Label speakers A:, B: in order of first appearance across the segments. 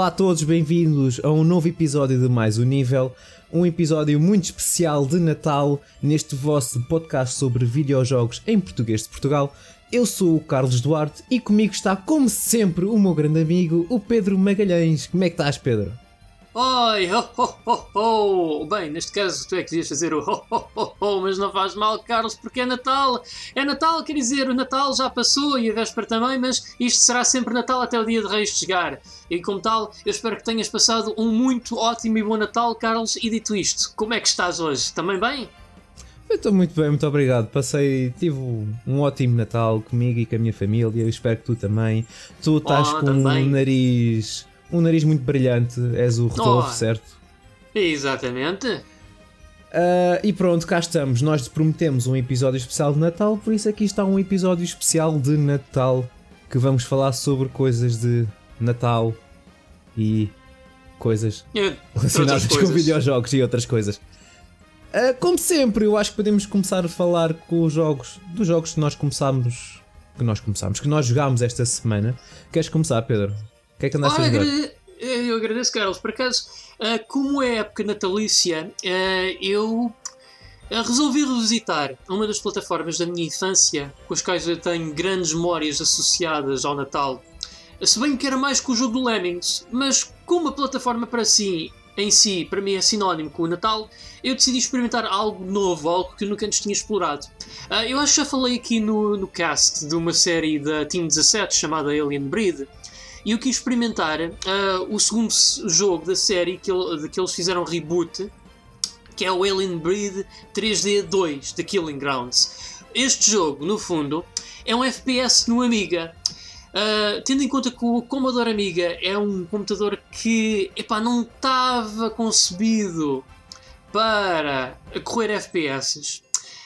A: Olá a todos, bem-vindos a um novo episódio de Mais o Nível, um episódio muito especial de Natal neste vosso podcast sobre videojogos em português de Portugal. Eu sou o Carlos Duarte e comigo está, como sempre, o meu grande amigo, o Pedro Magalhães. Como é que estás, Pedro?
B: Oi, ho, ho, ho, ho. Bem, neste caso tu é que devias fazer o ho, ho, ho, ho, mas não faz mal, Carlos, porque é Natal. É Natal, quer dizer, o Natal já passou e a véspera também, mas isto será sempre Natal até o dia de Reis chegar. E como tal, eu espero que tenhas passado um muito ótimo e bom Natal, Carlos. E dito isto, como é que estás hoje? Também bem?
A: Eu estou muito bem, muito obrigado. Passei, tive um ótimo Natal comigo e com a minha família. Eu espero que tu também. Tu estás
B: Oh,
A: com
B: também.
A: um nariz, um nariz muito brilhante. És o Rodolfo,
B: Oh.
A: certo?
B: Exatamente.
A: Ah, e pronto, cá estamos. Nós prometemos um episódio especial de Natal, por isso aqui está um episódio especial de Natal que vamos falar sobre coisas de Natal e coisas relacionadas
B: outras
A: com
B: coisas.
A: videojogos e outras coisas. Ah, como sempre, eu acho que podemos começar a falar com os jogos, dos jogos que nós começámos, que nós começámos, que nós jogámos esta semana. Queres começar, Pedro? Que é que andaste
B: Olha,
A: a jogar?
B: agrade- eu agradeço, Carlos. Por acaso, ah, como é época natalícia, ah, eu resolvi revisitar uma das plataformas da minha infância com as quais eu tenho grandes memórias associadas ao Natal. Se bem que era mais com o jogo do Lemmings, mas como a plataforma para si, em si, para mim é sinónimo com o Natal, eu decidi experimentar algo novo, algo que nunca antes tinha explorado. Eu acho que já falei aqui no, no cast de uma série da Team 17 chamada Alien Breed, e eu quis experimentar ah, o segundo jogo da série que, que eles fizeram reboot, que é o Alien Breed 3D 2 The Killing Grounds. Este jogo, no fundo, é um FPS no Amiga. Ah, tendo em conta que o Commodore Amiga é um computador que epá, não estava concebido para correr FPS,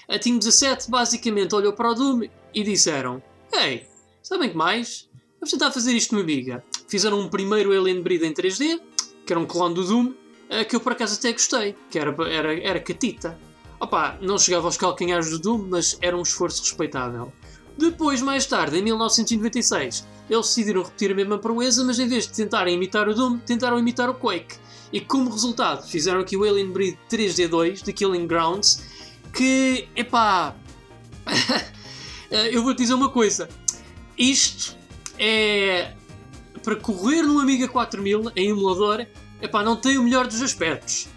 B: a Team 17 basicamente olhou para o Doom e disseram: Ei, sabem que mais? Vamos tentar fazer isto no Amiga. Fizeram um primeiro Alien Breed em 3D, que era um clone do Doom, eh, que eu por acaso até gostei, que era, era, era catita. Opa, não chegava aos calcanhares do Doom, mas era um esforço respeitável. Depois, mais tarde, em 1996, eles decidiram repetir a mesma proeza, mas em vez de tentarem imitar o Doom, tentaram imitar o Quake. E como resultado, fizeram aqui o Alien Breed 3D2, The Killing Grounds, que, epá... eu vou-te dizer uma coisa. Isto é... Para correr no Amiga 4000, em emulador, epá, não tem o melhor dos aspectos.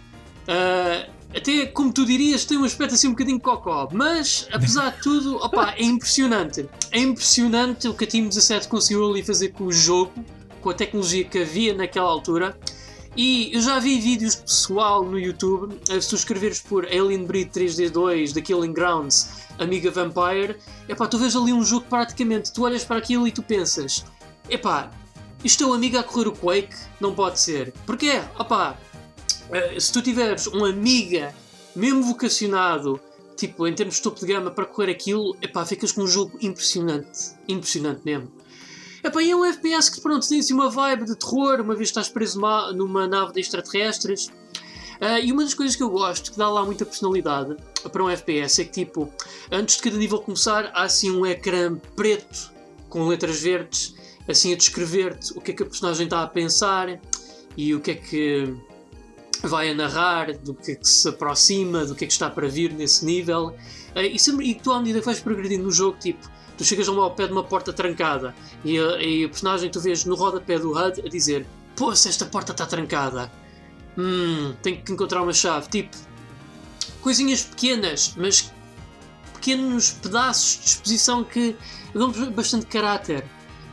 B: Ah, até, como tu dirias, tem um aspecto assim um bocadinho cocó. Mas, apesar de tudo, opá, é impressionante. É impressionante o que a Team 17 conseguiu ali fazer com o jogo, com a tecnologia que havia naquela altura. E eu já vi vídeos de pessoal no YouTube, se tu escreveres por Alien Breed 3D2, The Killing Grounds, Amiga Vampire, epá, tu vês ali um jogo praticamente, tu olhas para aquilo e tu pensas, epá, isto é o Amiga a correr o Quake? Não pode ser. Porquê? Opá, eh, se tu tiveres um Amiga mesmo vocacionado, tipo, em termos de topo de gama para correr aquilo, epá, ficas com um jogo impressionante. Impressionante mesmo. Epá, é um FPS que pronto, tem assim uma vibe de terror, uma vez que estás preso numa, numa nave de extraterrestres. Ah, e uma das coisas que eu gosto, que dá lá muita personalidade para um FPS, é que tipo, antes de cada nível começar, há assim um ecrã preto com letras verdes, assim a descrever-te o que é que a personagem está a pensar e o que é que vai a narrar, do que é que se aproxima, do que é que está para vir nesse nível. Ah, e, sempre, e tu, à medida que vais progredindo no jogo, tipo, tu chegas ao pé de uma porta trancada e, a- e o personagem tu vês no rodapé do HUD a dizer: se esta porta está trancada, hum, tenho que encontrar uma chave. Tipo, coisinhas pequenas, mas pequenos pedaços de exposição que dão bastante caráter.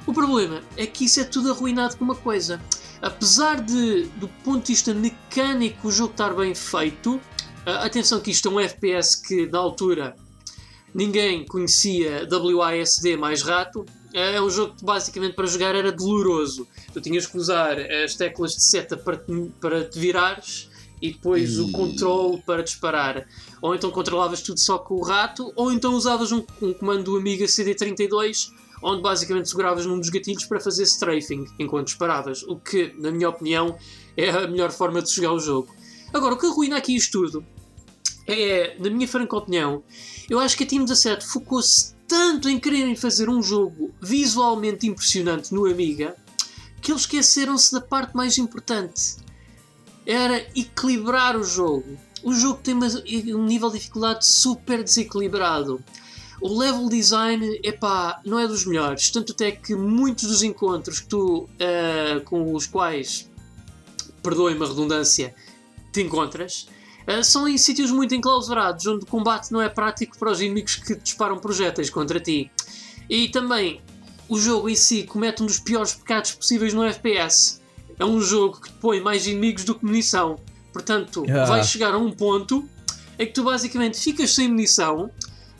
B: O problema é que isso é tudo arruinado por uma coisa. Apesar de, do ponto de vista mecânico, o jogo estar bem feito, atenção que isto é um FPS que, na altura, ninguém conhecia WASD mais rato. É um jogo que basicamente para jogar era doloroso. Tu tinhas que usar as teclas de seta para te, para te virares e depois o
A: Ih.
B: controle para disparar. Ou então controlavas tudo só com o rato, ou então usavas um, um comando do Amiga CD32 onde basicamente seguravas num dos gatilhos para fazer strafing enquanto disparavas, o que, na minha opinião, é a melhor forma de jogar o jogo. Agora, o que arruina aqui isto tudo é, na minha franca opinião, eu acho que a Team 17 focou-se tanto em quererem fazer um jogo visualmente impressionante no Amiga que eles esqueceram-se da parte mais importante. Era equilibrar o jogo. O jogo tem um nível de dificuldade super desequilibrado. O level design, epá, não é dos melhores. Tanto até que muitos dos encontros que tu, uh, com os quais, perdoem-me a redundância, te encontras, uh, são em sítios muito enclausurados, onde o combate não é prático para os inimigos que disparam projéteis contra ti. E também, o jogo em si comete um dos piores pecados possíveis no FPS. É um jogo que te põe mais inimigos do que munição. Portanto, ah. vais chegar a um ponto em que tu basicamente ficas sem munição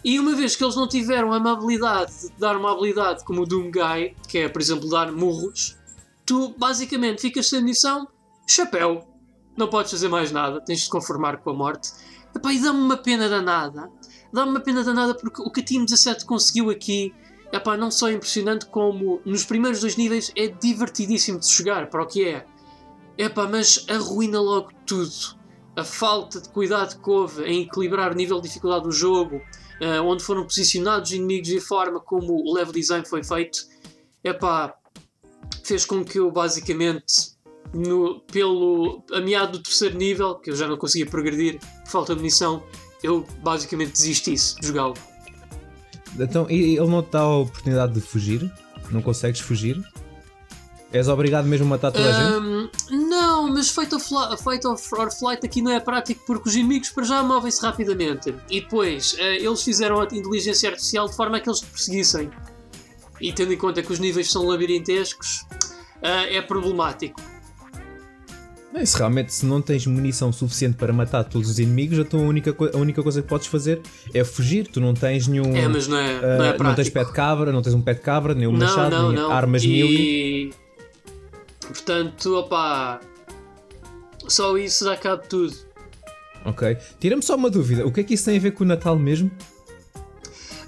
B: e uma vez que eles não tiveram a amabilidade de dar uma habilidade como o Doom Guy, que é, por exemplo, dar murros, tu basicamente ficas sem munição, chapéu. Não podes fazer mais nada, tens de te conformar com a morte. Epá, e dá-me uma pena danada. Dá-me uma pena danada porque o que a Team 17 conseguiu aqui epá, não só é impressionante como nos primeiros dois níveis é divertidíssimo de jogar para o que é. Epá, mas arruína logo tudo. A falta de cuidado que houve em equilibrar o nível de dificuldade do jogo, uh, onde foram posicionados os inimigos e a forma como o level design foi feito, epá, fez com que eu basicamente, no, pelo ameaço do terceiro nível, que eu já não conseguia progredir por falta de munição, eu basicamente desistisse de jogá-lo.
A: Então, ele não te dá a oportunidade de fugir? Não consegues fugir? És obrigado mesmo a matar toda a um,
B: gente? Não, mas Fight of, Fight of or Flight aqui não é prático porque os inimigos para já movem-se rapidamente. E depois, uh, eles fizeram a inteligência artificial de forma a que eles te perseguissem. E tendo em conta que os níveis são labirintescos, uh, é problemático.
A: Se realmente se não tens munição suficiente para matar todos os inimigos, então a única, a única coisa que podes fazer é fugir. Tu não tens nenhum.
B: É, mas não é, uh, não, é
A: não tens pé de cabra, não tens um pé de cabra, nem um não, machado, não, nem armas e... mil.
B: Portanto, opá. Só isso dá cabo de tudo.
A: Ok. Tira-me só uma dúvida: o que é que isso tem a ver com o Natal mesmo?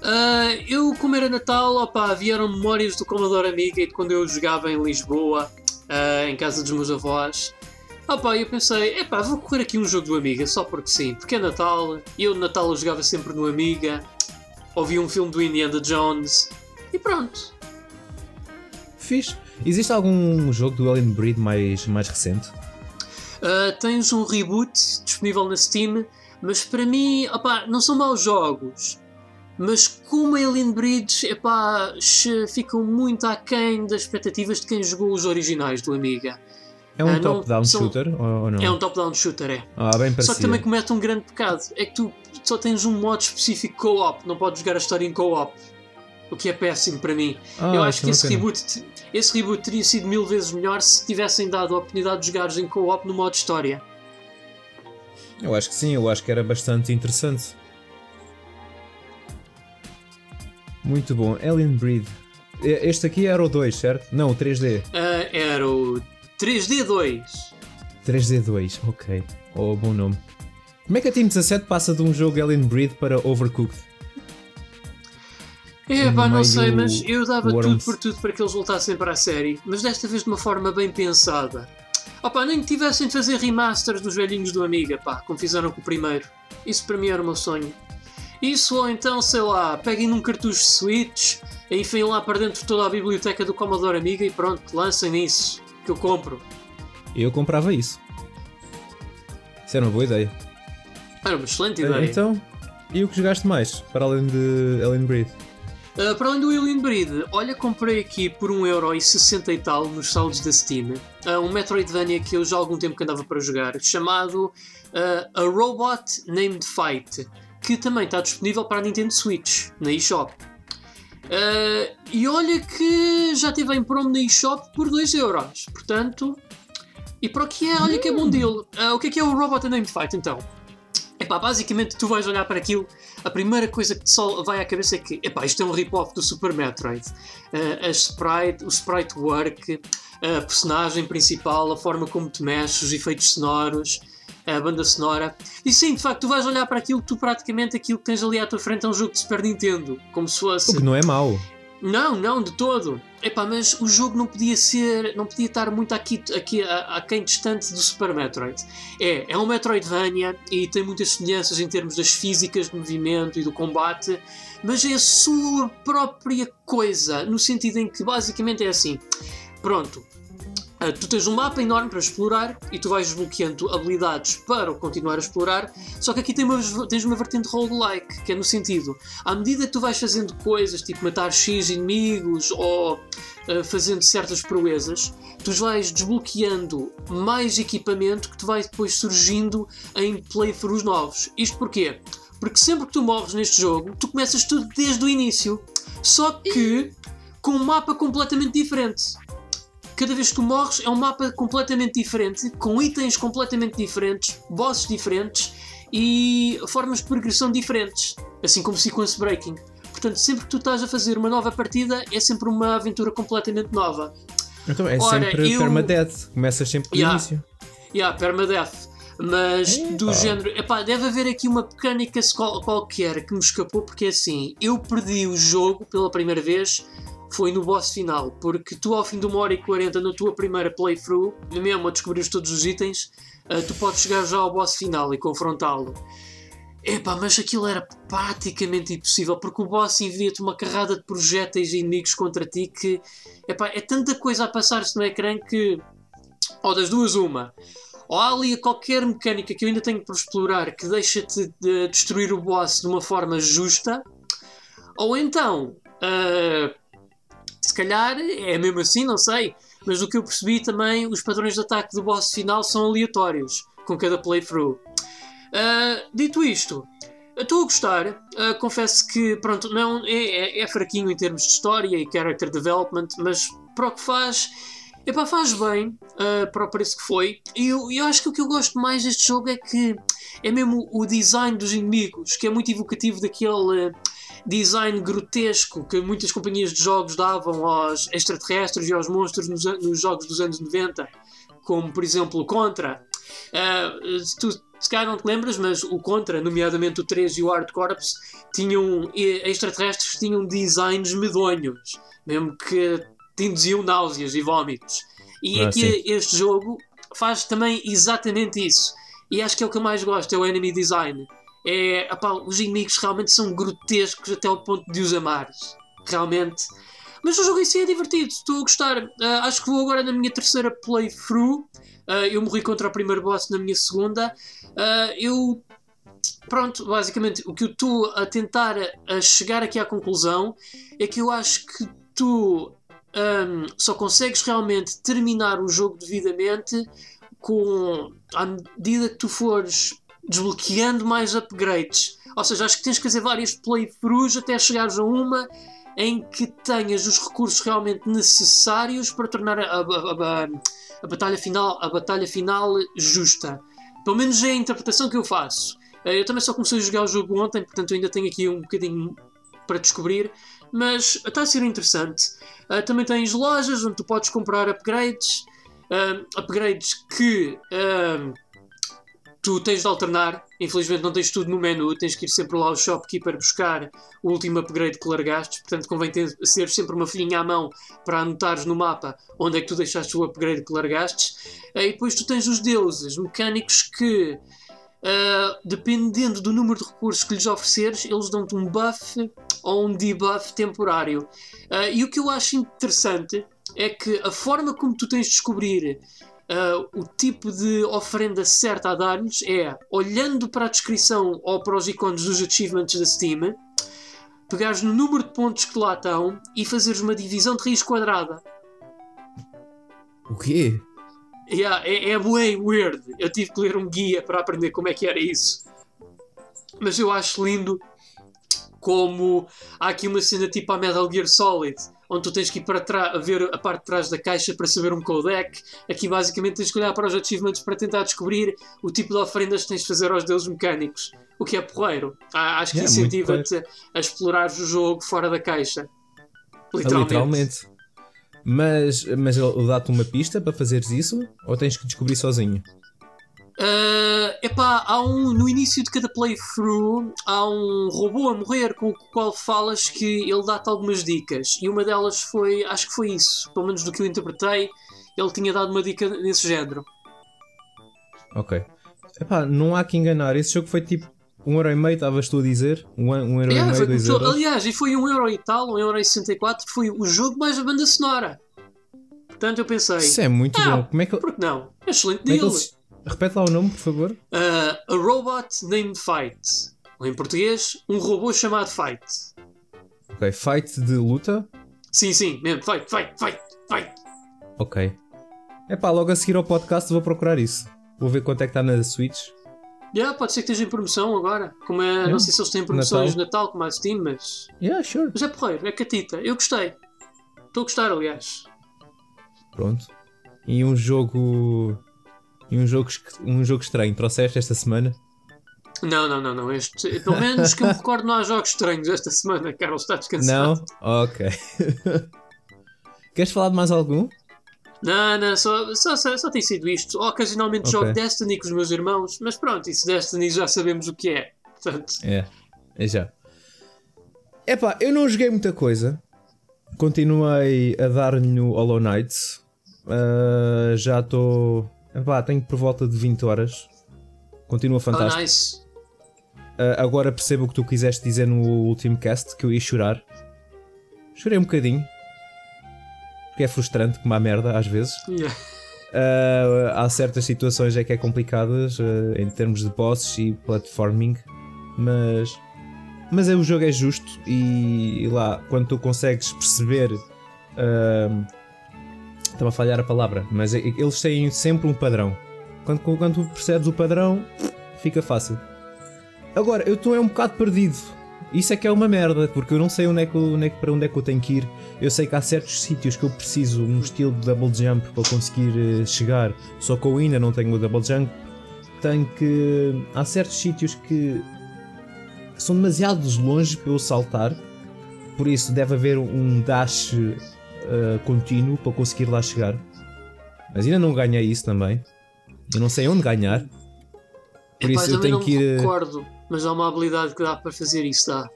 B: Uh, eu, como era Natal, opa, vieram memórias do Commodore Amiga e de quando eu jogava em Lisboa, uh, em casa dos meus avós. Opa, eu pensei, epá, vou correr aqui um jogo do Amiga, só porque sim, porque é Natal, eu no Natal eu jogava sempre no Amiga, ouvi um filme do Indiana Jones, e pronto.
A: Fiz. Existe algum jogo do Alien Breed mais, mais recente?
B: Uh, tens um reboot disponível na Steam, mas para mim, opa, não são maus jogos. Mas como Alien Breed, epá, ficam muito aquém das expectativas de quem jogou os originais do Amiga.
A: É um uh, top-down shooter ou não?
B: É um top-down shooter, é.
A: Ah, bem
B: Só que também comete um grande pecado. É que tu só tens um modo específico co-op, não podes jogar a história em co-op o que é péssimo para mim. Ah, eu acho que esse reboot, esse reboot teria sido mil vezes melhor se tivessem dado a oportunidade de jogares em co-op no modo história.
A: Eu acho que sim, eu acho que era bastante interessante. Muito bom, Alien Breed. Este aqui era o 2, certo? Não, o 3D.
B: Uh, ah, era o 3D2.
A: 3D2, ok. Oh, bom nome. Como é que a Team 17 passa de um jogo Alien Breed para Overcooked?
B: É, pá, não sei, mas eu dava tudo por tudo para que eles voltassem para a série, mas desta vez de uma forma bem pensada. Opa, nem que tivessem de fazer remasters dos velhinhos do Amiga, pá, como fizeram com o primeiro. Isso para mim era o meu sonho. Isso ou então, sei lá, peguem num cartucho Switch, enfim lá para dentro toda a biblioteca do Commodore Amiga e pronto, lancem isso, que eu compro.
A: Eu comprava isso. Isso era uma boa ideia.
B: Era uma excelente ideia.
A: Então, e o que jogaste mais, para além de Alien Breed?
B: Uh, para além do Alien Breed, olha, comprei aqui por 1,60€ e tal nos saldos da Steam uh, um Metroidvania que eu já há algum tempo que andava para jogar, chamado uh, A Robot Named Fight, que também está disponível para a Nintendo Switch, na eShop. Uh, e olha que já teve em promo na eShop por 2€, portanto. E para o que é, olha que é bom deal. o que é que é o Robot Named Fight então? Epá, basicamente tu vais olhar para aquilo, a primeira coisa que te só vai à cabeça é que epá, isto é um rip-off do Super Metroid. Uh, a sprite, o sprite work, a personagem principal, a forma como te mexes, os efeitos sonoros, a banda sonora. E sim, de facto, tu vais olhar para aquilo, tu praticamente aquilo que tens ali à tua frente é um jogo de Super Nintendo, como se fosse.
A: O que não é mau.
B: Não, não, de todo. Epá, mas o jogo não podia ser, não podia estar muito aqui, aqui a, a quem distante do Super Metroid. É, é um Metroidvania e tem muitas semelhanças em termos das físicas de movimento e do combate, mas é a sua própria coisa, no sentido em que basicamente é assim. Pronto, tu tens um mapa enorme para explorar e tu vais desbloqueando habilidades para continuar a explorar, só que aqui tem uma, tens uma vertente roguelike, que é no sentido, à medida que tu vais fazendo coisas, tipo matar X inimigos ou uh, fazendo certas proezas, tu vais desbloqueando mais equipamento que te vai depois surgindo em playthroughs novos. Isto porquê? Porque sempre que tu morres neste jogo, tu começas tudo desde o início, só que com um mapa completamente diferente cada vez que tu morres é um mapa completamente diferente, com itens completamente diferentes, bosses diferentes e formas de progressão diferentes, assim como sequence breaking. Portanto, sempre que tu estás a fazer uma nova partida, é sempre uma aventura completamente nova.
A: Então é Ora, sempre eu... permadeath, começas sempre do yeah, início.
B: Yeah, permadeath. Mas do género, epá, deve haver aqui uma mecânica qualquer que me escapou, porque é assim, eu perdi o jogo pela primeira vez foi no boss final, porque tu ao fim de uma hora e 40 na tua primeira playthrough, mesmo a descobrir todos os itens, uh, tu podes chegar já ao boss final e confrontá-lo. Epá, mas aquilo era praticamente impossível, porque o boss envia-te uma carrada de projéteis e inimigos contra ti que epá, é tanta coisa a passar-se no ecrã que, ou das duas, uma, ou há ali qualquer mecânica que eu ainda tenho por explorar que deixa-te de destruir o boss de uma forma justa, ou então uh, se calhar é mesmo assim, não sei. Mas do que eu percebi também, os padrões de ataque do boss final são aleatórios com cada playthrough. Uh, dito isto, estou a gostar. Uh, confesso que pronto, não é, é, é, fraquinho em termos de história e character development, mas para o que faz, epá, faz bem uh, para o preço que foi. E eu, eu acho que o que eu gosto mais deste jogo é que é mesmo o design dos inimigos, que é muito evocativo daquele design grotesco que muitas companhias de jogos davam aos extraterrestres e aos monstros nos, nos jogos dos anos 90, como por exemplo o Contra. Uh, tu se calhar não te lembras, mas o Contra, nomeadamente o 3 e o Hard Corps, tinham extraterrestres tinham designs medonhos, mesmo que te induziam náuseas e vómitos. E ah, aqui sim. este jogo faz também exatamente isso. E acho que é o que eu mais gosto, é o enemy design é, os inimigos realmente são grotescos até ao ponto de os amares. Realmente. Mas o jogo em si é divertido, estou a gostar. Uh, acho que vou agora na minha terceira playthrough. Uh, eu morri contra o primeiro boss na minha segunda. Uh, eu. Pronto, basicamente o que eu estou a tentar a chegar aqui à conclusão é que eu acho que tu um, só consegues realmente terminar o jogo devidamente com à medida que tu fores desbloqueando mais upgrades. Ou seja, acho que tens que fazer várias playthroughs até chegares a uma em que tenhas os recursos realmente necessários para tornar a, a, a, a, batalha, final, a batalha final justa. Pelo menos é a interpretação que eu faço. Eh, eu também só comecei a jogar o jogo ontem, portanto ainda tenho aqui um bocadinho para descobrir, mas está a ser interessante. Eh, também tens lojas onde tu podes comprar upgrades, uh, upgrades que uh, tu tens de alternar, infelizmente não tens tudo no menu, tens que ir sempre lá ao shopkeeper buscar o último upgrade que largaste, portanto convém ter, ser sempre uma folhinha à mão para anotares no mapa onde é que tu deixaste o upgrade que largaste. E depois tu tens os deuses mecânicos que, uh, dependendo do número de recursos que lhes ofereceres, eles dão-te um buff ou um debuff temporário. Uh, e o que eu acho interessante é que a forma como tu tens de descobrir Uh, o tipo de oferenda certa a dar-lhes é, olhando para a descrição ou para os ícones dos achievements da Steam, pegares no número de pontos que lá estão e fazeres uma divisão de raiz quadrada.
A: O quê?
B: Yeah, é, é bem weird. Eu tive que ler um guia para aprender como é que era isso. Mas eu acho lindo como há aqui uma cena tipo a Metal Gear Solid onde tu tens que ir para trás, ver a parte de trás da caixa para saber um codec. Aqui basicamente tens que olhar para os achievements para tentar descobrir o tipo de oferendas que tens de fazer aos deuses mecânicos. O que é porreiro. Ah, acho que yeah, incentiva-te a explorar o jogo fora da caixa. Literalmente.
A: literalmente. Mas, mas ele dá-te uma pista para fazeres isso ou tens que descobrir sozinho?
B: Uh, epá, há um, no início de cada playthrough há um robô a morrer com o qual falas que ele dá-te algumas dicas e uma delas foi, acho que foi isso, pelo menos do que eu interpretei, ele tinha dado uma dica nesse género.
A: Ok. Epá, não há que enganar, esse jogo foi tipo um euro e meio, estavas tu a dizer? Um, um euro yeah, e meio, dois euros?
B: Aliás, e foi um euro e tal, um euro e 64, foi o jogo mais a banda sonora. Portanto, eu pensei,
A: Isso é muito
B: Ah,
A: bom. Como é que,
B: por que não? É excelente
A: é
B: deal.
A: eles. Repete lá o nome, por favor.
B: Uh, a Robot Named Fight. Ou em português, um robô chamado Fight.
A: Ok, fight de luta.
B: Sim, sim, mesmo. Fight, fight, fight, fight.
A: Ok. É pá, logo a seguir ao podcast vou procurar isso. Vou ver quanto é que está na Switch.
B: Yeah, pode ser que esteja em promoção agora. Como é, Não sei se eles têm promoções de Natal como a Steam, mas.
A: Yeah, sure.
B: Mas é porreiro, é catita. Eu gostei. Estou a gostar, aliás.
A: Pronto. E um jogo. E um jogo, um jogo estranho. Trouxeste esta semana?
B: Não, não, não, não. Este, pelo menos que eu me recordo, não há jogos estranhos esta semana. Carlos, está
A: Não?
B: descansado.
A: Ok. Queres falar de mais algum?
B: Não, não, só, só, só, só tem sido isto. Ocasionalmente
A: Ok.
B: jogo Destiny com os meus irmãos, mas pronto, isso Destiny já sabemos o que é. Portanto,
A: É, é já. Epá, eu não joguei muita coisa. Continuei a dar-lhe no Hollow Knight. Ah, já estou. Epá, tenho por volta de 20 horas. Continua
B: oh,
A: fantástico.
B: nice.
A: Ah, agora percebo o que tu quiseste dizer no último cast, que eu ia chorar. Chorei um bocadinho. Porque é frustrante, como a merda, às vezes.
B: Yeah.
A: Ah, há certas situações é que é complicadas ah, em termos de bosses e platforming, mas mas é, o jogo é justo e, e lá quando tu consegues perceber ah, estava a falhar a palavra, mas é- eles têm sempre um padrão. Quando, quando percebes o padrão, fica fácil. Agora, eu estou é um bocado perdido. Isso é que é uma merda, porque eu não sei onde é que, onde é para onde é que eu tenho que ir. Eu sei que há certos sítios que eu preciso um estilo de double jump para conseguir eh, chegar, só que eu ainda não tenho o double jump. Tenho que. Há certos sítios que são demasiado longe para eu saltar, por isso deve haver um dash eh, contínuo para conseguir lá chegar. Mas ainda não ganhei isso também. Eu não sei onde ganhar. Por isso eu tenho que ir. eh,
B: recordo, mas há uma habilidade que dá para fazer isso, dá.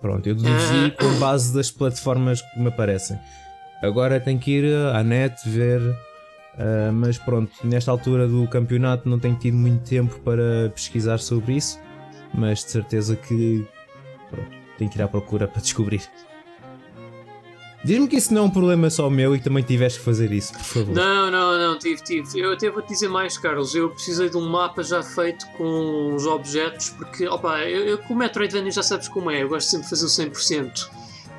A: Pronto, eu deduzi
B: Ah.
A: por base das plataformas que me aparecem. Agora tenho que ir à net ver. ah, mas pronto, nesta altura do campeonato não tenho tido muito tempo para pesquisar sobre isso. Mas de certeza que pronto, tenho que ir à procura para descobrir. Diz-me que isso não é um problema só meu e também tiveste que fazer isso, por favor.
B: Não, não, não, tive, tive. Eu até vou-te dizer mais, Carlos. Eu precisei de um mapa já feito com os objetos, porque, opa, eu, eu com o Metroidvania já sabes como é, eu gosto sempre de fazer o 100%.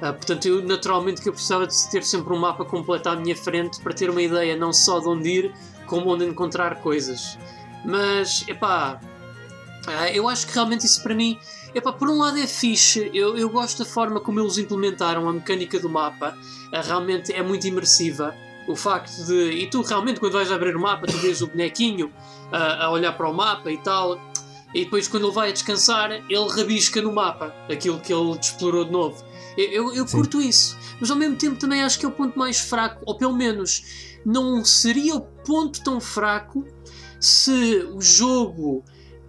B: Ah, portanto, eu naturalmente que eu precisava de ter sempre um mapa completo à minha frente para ter uma ideia não só de onde ir, como onde encontrar coisas. Mas, epá, ah, eu acho que realmente isso para mim, epá, por um lado é fixe, eu, eu gosto da forma como eles implementaram a mecânica do mapa, ah, realmente é muito imersiva. O facto de. E tu realmente, quando vais abrir o mapa, tu vês o bonequinho ah, a olhar para o mapa e tal, e depois, quando ele vai a descansar, ele rabisca no mapa aquilo que ele explorou de novo. Eu, eu, eu curto isso, mas ao mesmo tempo também acho que é o ponto mais fraco, ou pelo menos não seria o ponto tão fraco se o jogo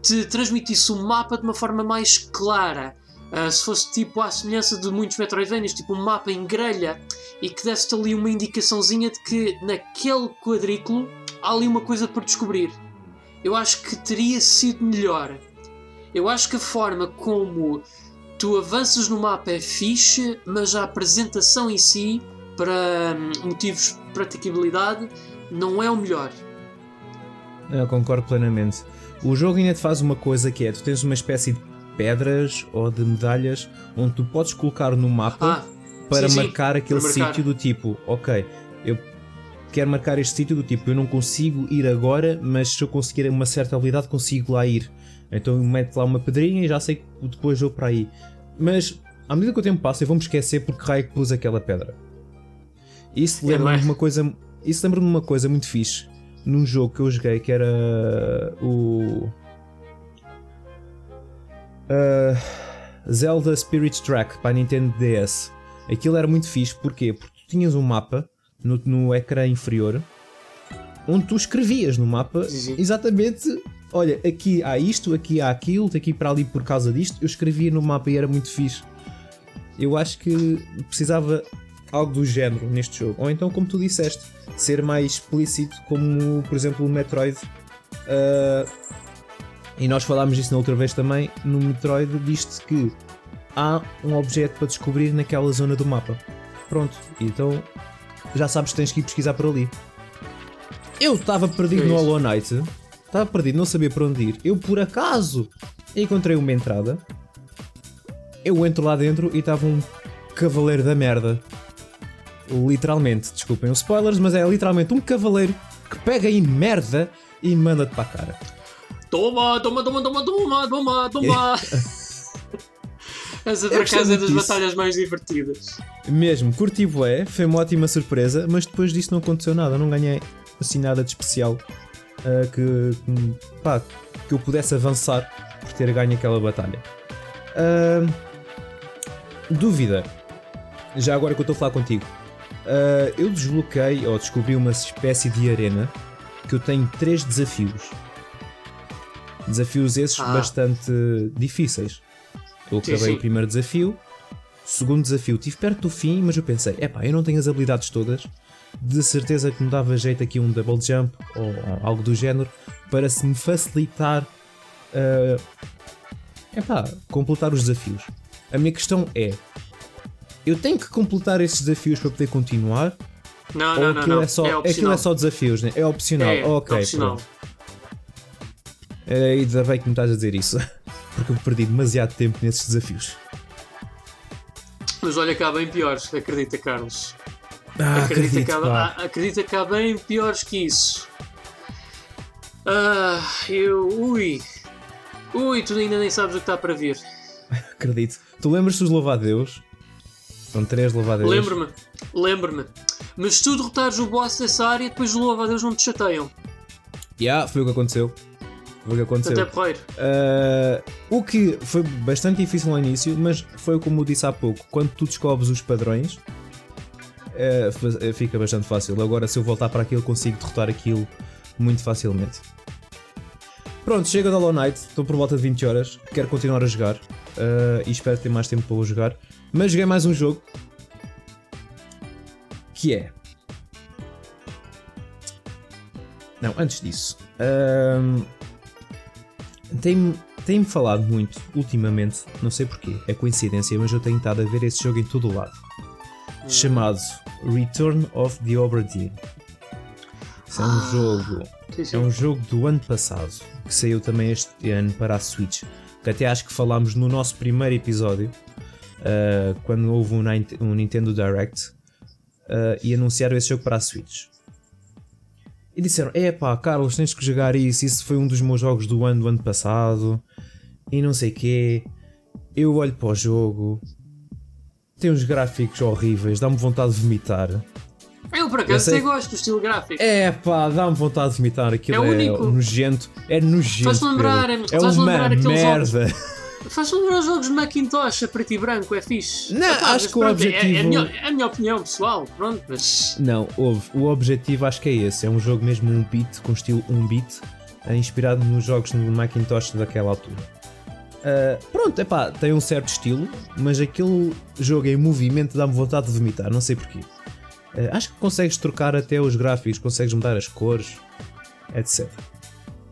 B: te transmitisse o mapa de uma forma mais clara. Ah, se fosse tipo à semelhança de muitos Metroidvanias, tipo um mapa em grelha e que desse-te ali uma indicaçãozinha de que naquele quadrículo há ali uma coisa por descobrir. Eu acho que teria sido melhor. Eu acho que a forma como tu avanças no mapa é fixe, mas a apresentação em si, para hum, motivos de praticabilidade, não é o melhor.
A: Eu concordo plenamente. O jogo ainda te faz uma coisa que é: tu tens uma espécie de pedras ou de medalhas onde tu podes colocar no mapa
B: Ah,
A: para
B: sim, sim,
A: marcar aquele
B: para marcar.
A: sítio do tipo, ok, eu quero marcar este sítio do tipo, eu não consigo ir agora, mas se eu conseguir uma certa habilidade consigo lá ir. Então eu meto lá uma pedrinha e já sei que depois vou para aí. Mas à medida que o tempo passa eu vou-me esquecer porque raio que pus aquela pedra. Isso
B: É,
A: lembra-me de uma coisa. Isso lembra-me de uma coisa muito fixe num jogo que eu joguei que era o. ah, Zelda Spirit Track para a Nintendo DS. Aquilo era muito fixe, porquê? Porque tu tinhas um mapa no, no ecrã inferior onde tu escrevias no mapa
B: sim.
A: exatamente. Olha, aqui há isto, aqui há aquilo, daqui para ali por causa disto. Eu escrevia no mapa e era muito fixe. Eu acho que precisava algo do género neste jogo. Ou então, como tu disseste, ser mais explícito, como por exemplo o Metroid. Ah, e nós falámos disso na outra vez também. No Metroid, diz-te que há um objeto para descobrir naquela zona do mapa. Pronto, então já sabes que tens que ir pesquisar por ali. Eu estava perdido no? Hollow Knight, estava perdido, não sabia para onde ir. Eu por acaso encontrei uma entrada. Eu entro lá dentro e estava um cavaleiro da merda. Literalmente, desculpem os spoilers, mas é literalmente um cavaleiro que pega em merda e manda-te para a cara.
B: Toma, toma, toma, toma, toma, toma, toma. Essa por acaso é das
A: disso.
B: batalhas mais divertidas.
A: Mesmo, curti bué, foi uma ótima surpresa, mas depois disso não aconteceu nada, não ganhei assim nada de especial ah, que, pá, que eu pudesse avançar por ter ganho aquela batalha. Ah, dúvida, já agora que eu estou a falar contigo, ah, eu desbloqueei ou descobri uma espécie de arena que eu tenho três desafios. Desafios esses
B: Ah.
A: bastante difíceis. Eu acabei
B: sim.
A: o primeiro desafio, segundo desafio, estive perto do fim, mas eu pensei, epá, eu não tenho as habilidades todas, de certeza que me dava jeito aqui um double jump ou algo do género para se me facilitar uh, epá, completar os desafios. A minha questão é, eu tenho que completar esses desafios para poder continuar
B: Não,
A: ou
B: não, não,
A: aquilo,
B: não.
A: É, só,
B: é
A: aquilo
B: opcional.
A: é só desafios, né? é opcional?
B: É,
A: ok,
B: opcional.
A: pronto. É, ainda bem que me estás a dizer isso, porque eu perdi demasiado tempo nesses desafios.
B: Mas olha há bem piores, acredita, Carlos.
A: Ah,
B: acredita,
A: acredito,
B: que há, acredita que há bem piores que isso. Ah, eu. Ui. Ui, tu ainda nem sabes o que está para vir.
A: Acredito. Tu lembras-te dos louvadeus? São três louvadeus.
B: Lembro-me, lembro-me. Mas se tu derrotares o boss dessa área, depois o louva a Deus não te chateiam.
A: Yeah, foi o que aconteceu. Foi o que aconteceu.
B: Até porreiro.
A: Ah, o que foi bastante difícil no início, mas foi como disse há pouco: quando tu descobres os padrões, eh, fica bastante fácil. Agora, se eu voltar para aquilo, consigo derrotar aquilo muito facilmente. Pronto, chega da Hollow Knight, estou por volta de 20 horas, quero continuar a jogar ah, e espero ter mais tempo para o jogar. Mas joguei mais um jogo que é. Não, antes disso. ahm, tem-me tem-me falado muito ultimamente, não sei porquê, é coincidência, mas eu tenho estado a ver esse jogo em todo o lado. Chamado Return of the Obra Dinn. É um
B: Ah.
A: jogo
B: Sim, sim.
A: é um jogo do ano passado, que saiu também este ano para a Switch. Que até acho que falámos no nosso primeiro episódio, uh, quando houve um, um Nintendo Direct, uh, e anunciaram esse jogo para a Switch. E disseram: Epá, Carlos, tens que jogar isso. Isso foi um dos meus jogos do ano do ano passado. E não sei quê. Eu olho para o jogo, tem uns gráficos horríveis, dá-me vontade de vomitar.
B: Eu por acaso até gosto do estilo gráfico.
A: É pá, dá-me vontade de vomitar. Aquilo
B: É
A: é,
B: único.
A: nojento. É nojento.
B: Faz-me lembrar, é-
A: é
B: faz-me
A: uma
B: lembrar
A: merda.
B: Faz-me lembrar os jogos de Macintosh a preto e branco, é fixe.
A: Não, acho que o
B: pronto, é-
A: objetivo-
B: É, a minha, é a minha opinião pessoal, pronto, mas.
A: Não, houve. O objetivo acho que é esse. É um jogo mesmo um beat, com estilo um beat, eh, inspirado nos jogos no Macintosh daquela altura. Ah, pronto, é pá, tem um certo estilo, mas aquele jogo em movimento dá-me vontade de vomitar, não sei porquê. Ah, acho que consegues trocar até os gráficos, consegues mudar as cores, etc.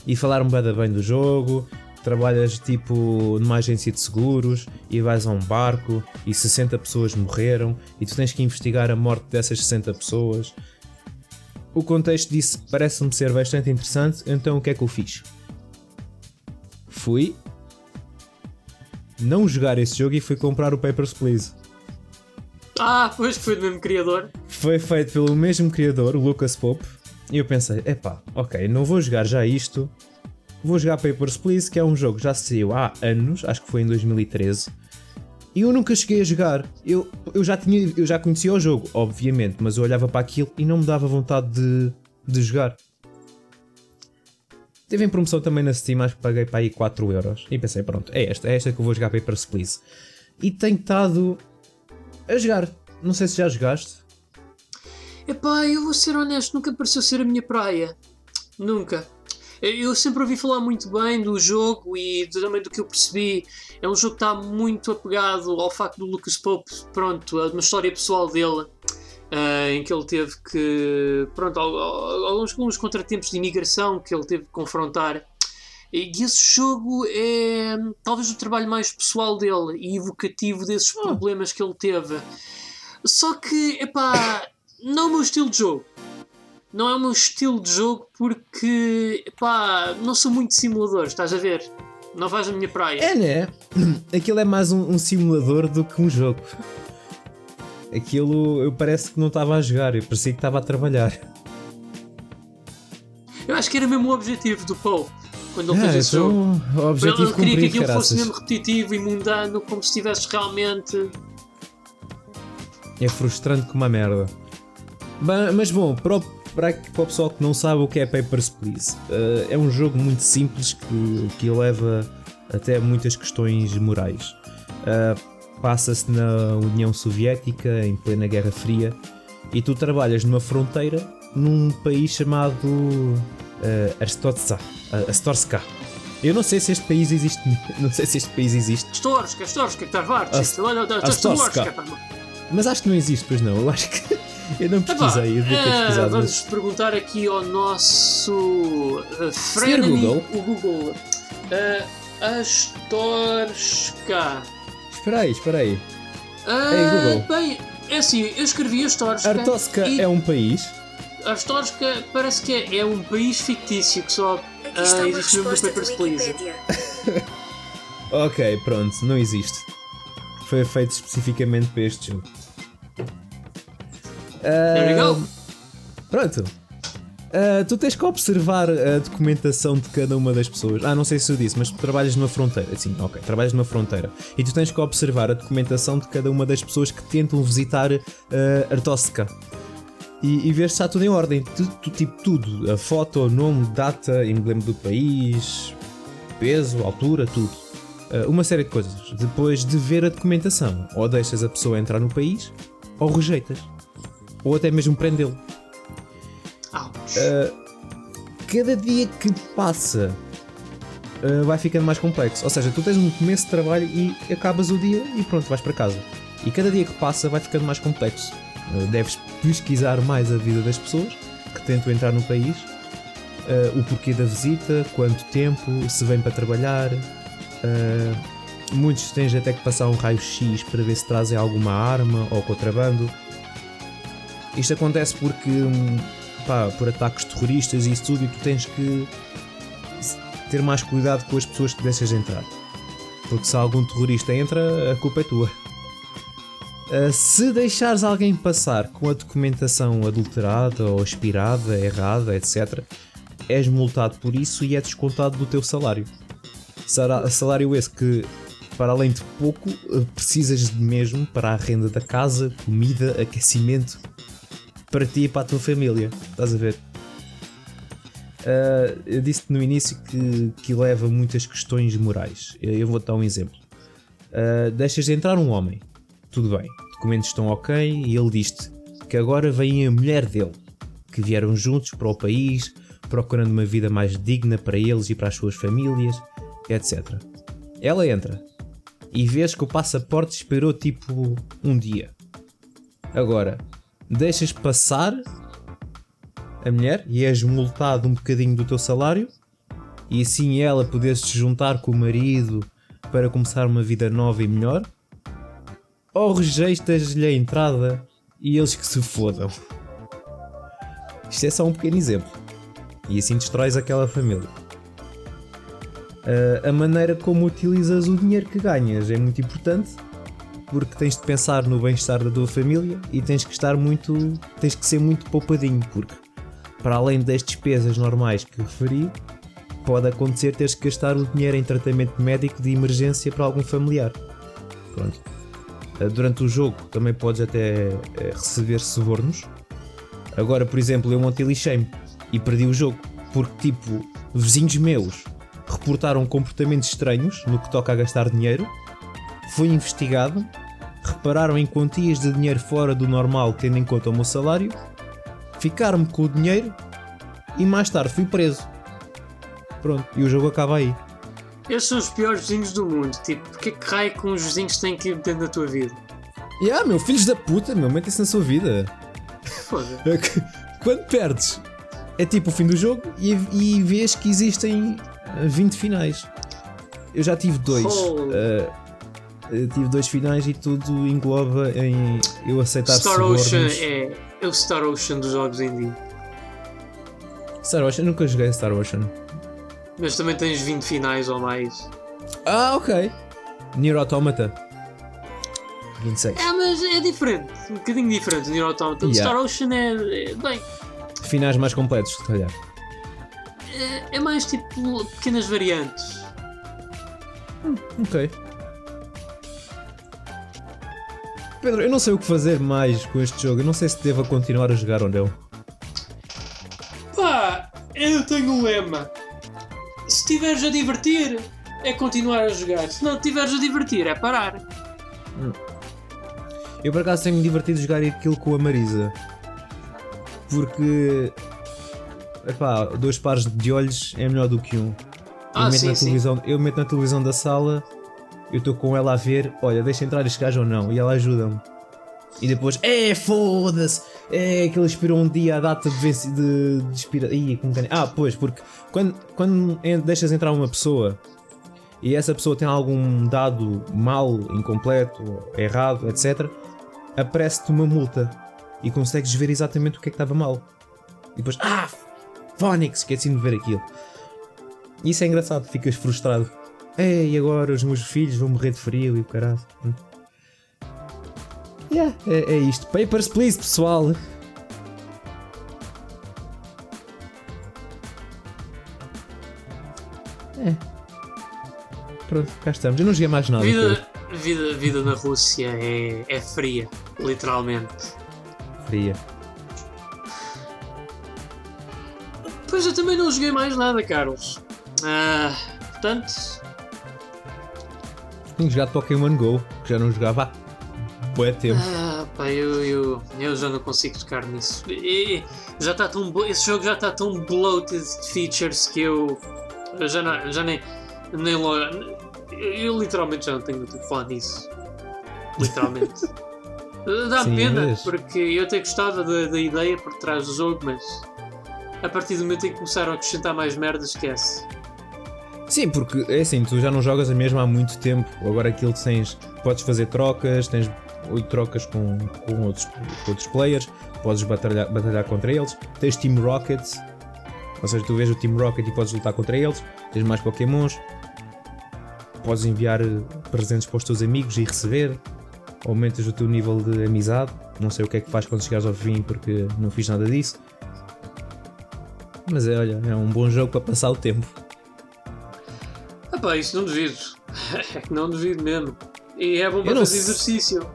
A: E falaram bem do jogo, trabalhas tipo numa agência de seguros e vais a um barco e 60 pessoas morreram e tu tens que investigar a morte dessas 60 pessoas. O contexto disso parece-me ser bastante interessante, então o que é que eu fiz? Fui não jogar esse jogo e fui comprar o Papers, Please.
B: Ah, pois foi do mesmo criador.
A: Foi feito pelo mesmo criador, o Lucas Pope, e eu pensei, epá, ok, não vou jogar já isto, vou jogar Papers, Please, que é um jogo que já saiu há anos, acho que foi em 2013, e eu nunca cheguei a jogar. Eu, eu, já, tinha, eu já conhecia o jogo, obviamente, mas eu olhava para aquilo e não me dava vontade de, de jogar. Teve em promoção também na Steam, acho que paguei para aí 4 euros. E pensei, pronto, é esta, é esta que eu vou jogar Papers, Please. E tenho estado a jogar. Não sei se já jogaste.
B: Epá, eu vou ser honesto, nunca pareceu ser a minha praia. Nunca. Eu sempre ouvi falar muito bem do jogo e também do que eu percebi. É um jogo que está muito apegado ao facto do Lucas Pope, pronto, a uma história pessoal dele, ah, em que ele teve que, pronto, al- al- alguns, alguns contratempos de imigração que ele teve que confrontar. E esse jogo é talvez o trabalho mais pessoal dele e evocativo desses
A: Ah.
B: problemas que ele teve. Só que, epá, não é o meu estilo de jogo. Não é o meu estilo de jogo porque, pá, não sou muito simulador, estás a ver? Não faz a minha praia.
A: É, né? Aquilo é mais um, um simulador do que um jogo. Aquilo eu parece que não estava a jogar, eu parecia que estava a trabalhar.
B: Eu acho que era mesmo o objetivo do Paul quando ele fez
A: Ah,
B: esse
A: então,
B: jogo.
A: objetivo
B: ele queria que aquilo fosse
A: caraças.
B: mesmo repetitivo e mundano, como se estivesse realmente.
A: É frustrante como uma merda. Mas bom, para o, para, para o pessoal que não sabe o que é Papers, Please, eh, é um jogo muito simples que, que leva até muitas questões morais. Eh, Passa-se na União Soviética, em plena Guerra Fria, e tu trabalhas numa fronteira num país chamado uh, uh, Astorska. Eu não sei se este país existe. Não sei se este país existe.
B: Storska, Storska, Tarvar,
A: Ast-
B: olha, olha,
A: Astorska.
B: Storska.
A: Mas acho que não existe, pois não. Eu acho que. Eu não pesquisei, eu devia ter
B: Eh,
A: pesquisado.
B: vamos
A: mas-
B: perguntar aqui ao nosso uh,
A: Senhor
B: frenemy,
A: Google.
B: o Google. Uh, Astorska.
A: Espera aí, espera aí.
B: Uh,
A: Google.
B: Bem, é assim, eu escrevi Astorska.
A: Artoska
B: e
A: é um país.
B: Astorska parece que é, é um país fictício que só ah,
C: uma
B: existe mesmo no Papers, Please.
A: Ok, pronto, não existe. Foi feito especificamente para este jogo.
B: There we go.
A: Pronto. Ah, tu tens que observar a documentação de cada uma das pessoas. Ah, não sei se eu disse, mas tu trabalhas numa fronteira. Sim, ok, trabalhas numa fronteira. E tu tens que observar a documentação de cada uma das pessoas que tentam visitar uh. E, e ver se está tudo em ordem. Tu, tu- tipo tudo. A foto, nome, data, emblema do país, peso, altura, tudo. Ah, uma série de coisas. Depois de ver a documentação, ou deixas a pessoa entrar no país, ou rejeitas. Ou até mesmo prendê-lo
B: Ouch.
A: cada dia que passa uh, vai ficando mais complexo. Ou seja, tu tens um começo de trabalho e acabas o dia e pronto, vais para casa. E cada dia que passa vai ficando mais complexo. Uh, deves pesquisar mais a vida das pessoas que tentam entrar no país, uh, o porquê da visita, quanto tempo, se vem para trabalhar. Uh, muitos tens até que passar um raio-x para ver se trazem alguma arma ou contrabando. Isto acontece porque hum, pá, por ataques terroristas e isso tudo, e tu tens que ter mais cuidado com as pessoas que deixas entrar. Porque se algum terrorista entra, a culpa é tua. Ah, se deixares alguém passar com a documentação adulterada ou expirada, errada, etc., és multado por isso e é descontado do teu salário. Salário esse que, para além de pouco, precisas de mesmo para a renda da casa, comida, aquecimento, para ti e para a tua família. Estás a ver? Ah, eu disse no início que, que leva muitas questões morais. Eu, eu vou dar um exemplo. Ah, deixas de entrar um homem, tudo bem, documentos estão ok, e ele diz-te que agora vem a mulher dele, que vieram juntos para o país, procurando uma vida mais digna para eles e para as suas famílias, etc. Ela entra e vês que o passaporte esperou tipo um dia. Agora, deixas passar a mulher e és multado um bocadinho do teu salário e assim ela poder se juntar com o marido para começar uma vida nova e melhor? Ou rejeitas-lhe a entrada e eles que se fodam? Isto é só um pequeno exemplo. E assim destróis aquela família. Ah, a maneira como utilizas o dinheiro que ganhas é muito importante porque tens de pensar no bem-estar da tua família e tens que estar muito. tens que ser muito poupadinho, porque para além das despesas normais que referi, pode acontecer teres que gastar o dinheiro em tratamento médico de emergência para algum familiar. Pronto. Ah, Durante o jogo também podes até eh, receber subornos. Agora, por exemplo, eu ontem lixei-me e perdi o jogo porque, tipo, vizinhos meus reportaram comportamentos estranhos no que toca a gastar dinheiro. Fui investigado, repararam em quantias de dinheiro fora do normal, tendo em conta o meu salário, ficaram-me com o dinheiro e mais tarde fui preso. Pronto, e o jogo acaba aí.
B: Esses são os piores vizinhos do mundo. Tipo, porque é que raio com os vizinhos têm que ir dentro da tua vida?
A: E ah, meu, filhos da puta, meu, metem-se na sua vida.
B: Foda.
A: Quando perdes, é tipo o fim do jogo e, e vês que existem ah, 20 finais. Eu já tive dois. Ah, eu tive dois finais e tudo engloba em eu aceitar
B: Star. Ocean é, é o Star Ocean dos jogos indie.
A: Star Ocean, nunca joguei Star Ocean.
B: Mas também tens 20 finais ou mais.
A: Ah, ok. Nier Automata. 26.
B: É, mas é diferente. Um bocadinho diferente do Nier Automata.
A: Yeah.
B: Star Ocean é, é- Bem,
A: Finais mais completos, se calhar.
B: é, é mais tipo pequenas variantes.
A: Ok. Pedro, eu não sei o que fazer mais com este jogo. Eu não sei se devo continuar a jogar ou não.
B: Pá, eu tenho um lema. Se estiveres a divertir, é continuar a jogar. Se não estiveres a divertir, é parar.
A: Eu por acaso tenho-me divertido jogar aquilo com a Marisa. Porque. Epá, dois pares de olhos é melhor do que um.
B: Ah,
A: eu, meto
B: sim,
A: na
B: sim.
A: televisão, eu meto na televisão da sala, eu estou com ela a ver, olha, deixa entrar este gajo ou não, e ela ajuda-me. E depois, é foda-se! É que ele expirou um dia a data de, venci- de, de. Ih, como que é? Ah, pois, porque quando, quando deixas entrar uma pessoa e essa pessoa tem algum dado mal, incompleto, errado, etc., aparece-te uma multa e consegues ver exatamente o que é que estava mal. E depois, ah, Phonics, esqueci-me de ver aquilo. Isso é engraçado, ficas frustrado. Ei, agora os meus filhos vão morrer de frio e o caralho. Yeah, é, é isto. Papers, please, pessoal. É. Pronto, cá estamos. Eu não joguei mais nada.
B: Vida, vida, vida na Rússia é, é fria, literalmente.
A: Fria.
B: Pois eu também não joguei mais nada, Carlos. Ah, portanto,
A: Tenho jogado Pokémon GO, que já não jogava há bué tempo.
B: ah, pá, eu, eu, eu já não consigo tocar nisso. E- já está tão, esse jogo já está tão bloated de features que eu, eu já, não, já nem, nem logo. Eu, eu literalmente já não tenho muito falar nisso. Literalmente. Dá
A: Sim,
B: pena,
A: mas-
B: porque eu até gostava da, da ideia por trás do jogo, mas a partir do momento em que começaram a acrescentar mais merda, esquece.
A: Sim, porque é assim, tu já não jogas a mesma há muito tempo. Agora aquilo tens. Podes fazer trocas, tens trocas com, com, outros, com outros players, podes batalhar, batalhar contra eles, tens Team Rocket, ou seja, tu vês o Team Rocket e podes lutar contra eles, tens mais Pokémons, podes enviar presentes para os teus amigos e receber, aumentas o teu nível de amizade. Não sei o que é que faz quando chegares ao fim porque não fiz nada disso. Mas é, olha, é um bom jogo para passar o tempo.
B: Ah pá, isso não duvido. É que não duvido mesmo. E é bom para fazer exercício.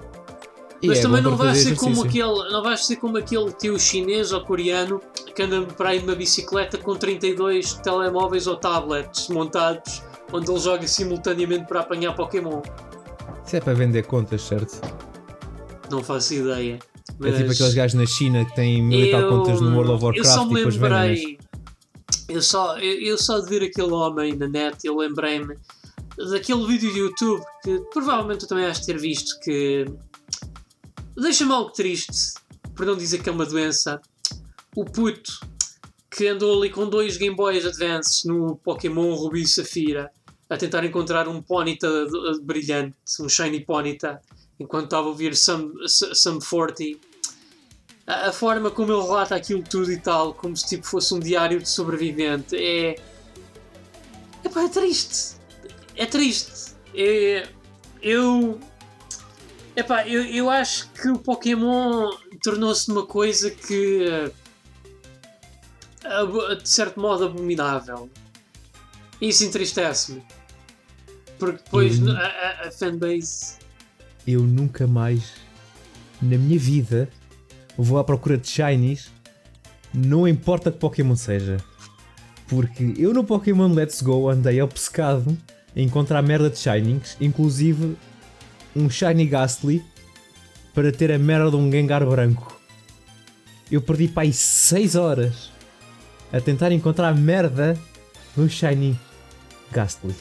A: E
B: Mas
A: é
B: também não vais ser como aquele. Não vais ser como aquele tio chinês ou coreano que anda para aí numa bicicleta com 32 telemóveis ou tablets montados onde ele joga simultaneamente para apanhar Pokémon.
A: Isso é para vender contas, certo?
B: Não faço ideia.
A: É
B: Mas
A: tipo aqueles gajos na China que têm mil e tal contas no World of
B: eu
A: Warcraft e
B: me
A: depois vendem.
B: Eu só, eu, eu só de ver aquele homem na net, eu lembrei-me daquele vídeo de YouTube que provavelmente tu também de ter visto que deixa-me algo triste, por não dizer que é uma doença. O puto que andou ali com dois Game Boys Advance no Pokémon Ruby e Safira a tentar encontrar um Ponyta brilhante, um Shiny Ponyta, enquanto estava a ouvir Some, Some 40 a, a forma como ele relata aquilo tudo e tal, como se tipo fosse um diário de sobrevivente, é. Epá, é triste. É triste. É, eu. Epá, eu, eu acho que o Pokémon tornou-se uma coisa que. eh, de certo modo abominável. Isso entristece-me. Porque depois
A: Uhum.
B: a, a- a fanbase.
A: Eu nunca mais na minha vida vou à procura de Shinies, não importa que Pokémon seja. Porque eu no Pokémon Let's Go andei obcecado a encontrar merda de Shinings, inclusive um Shiny Ghastly para ter a merda de um Gengar branco. Eu perdi para aí 6 horas a tentar encontrar a merda de um Shiny Ghastly.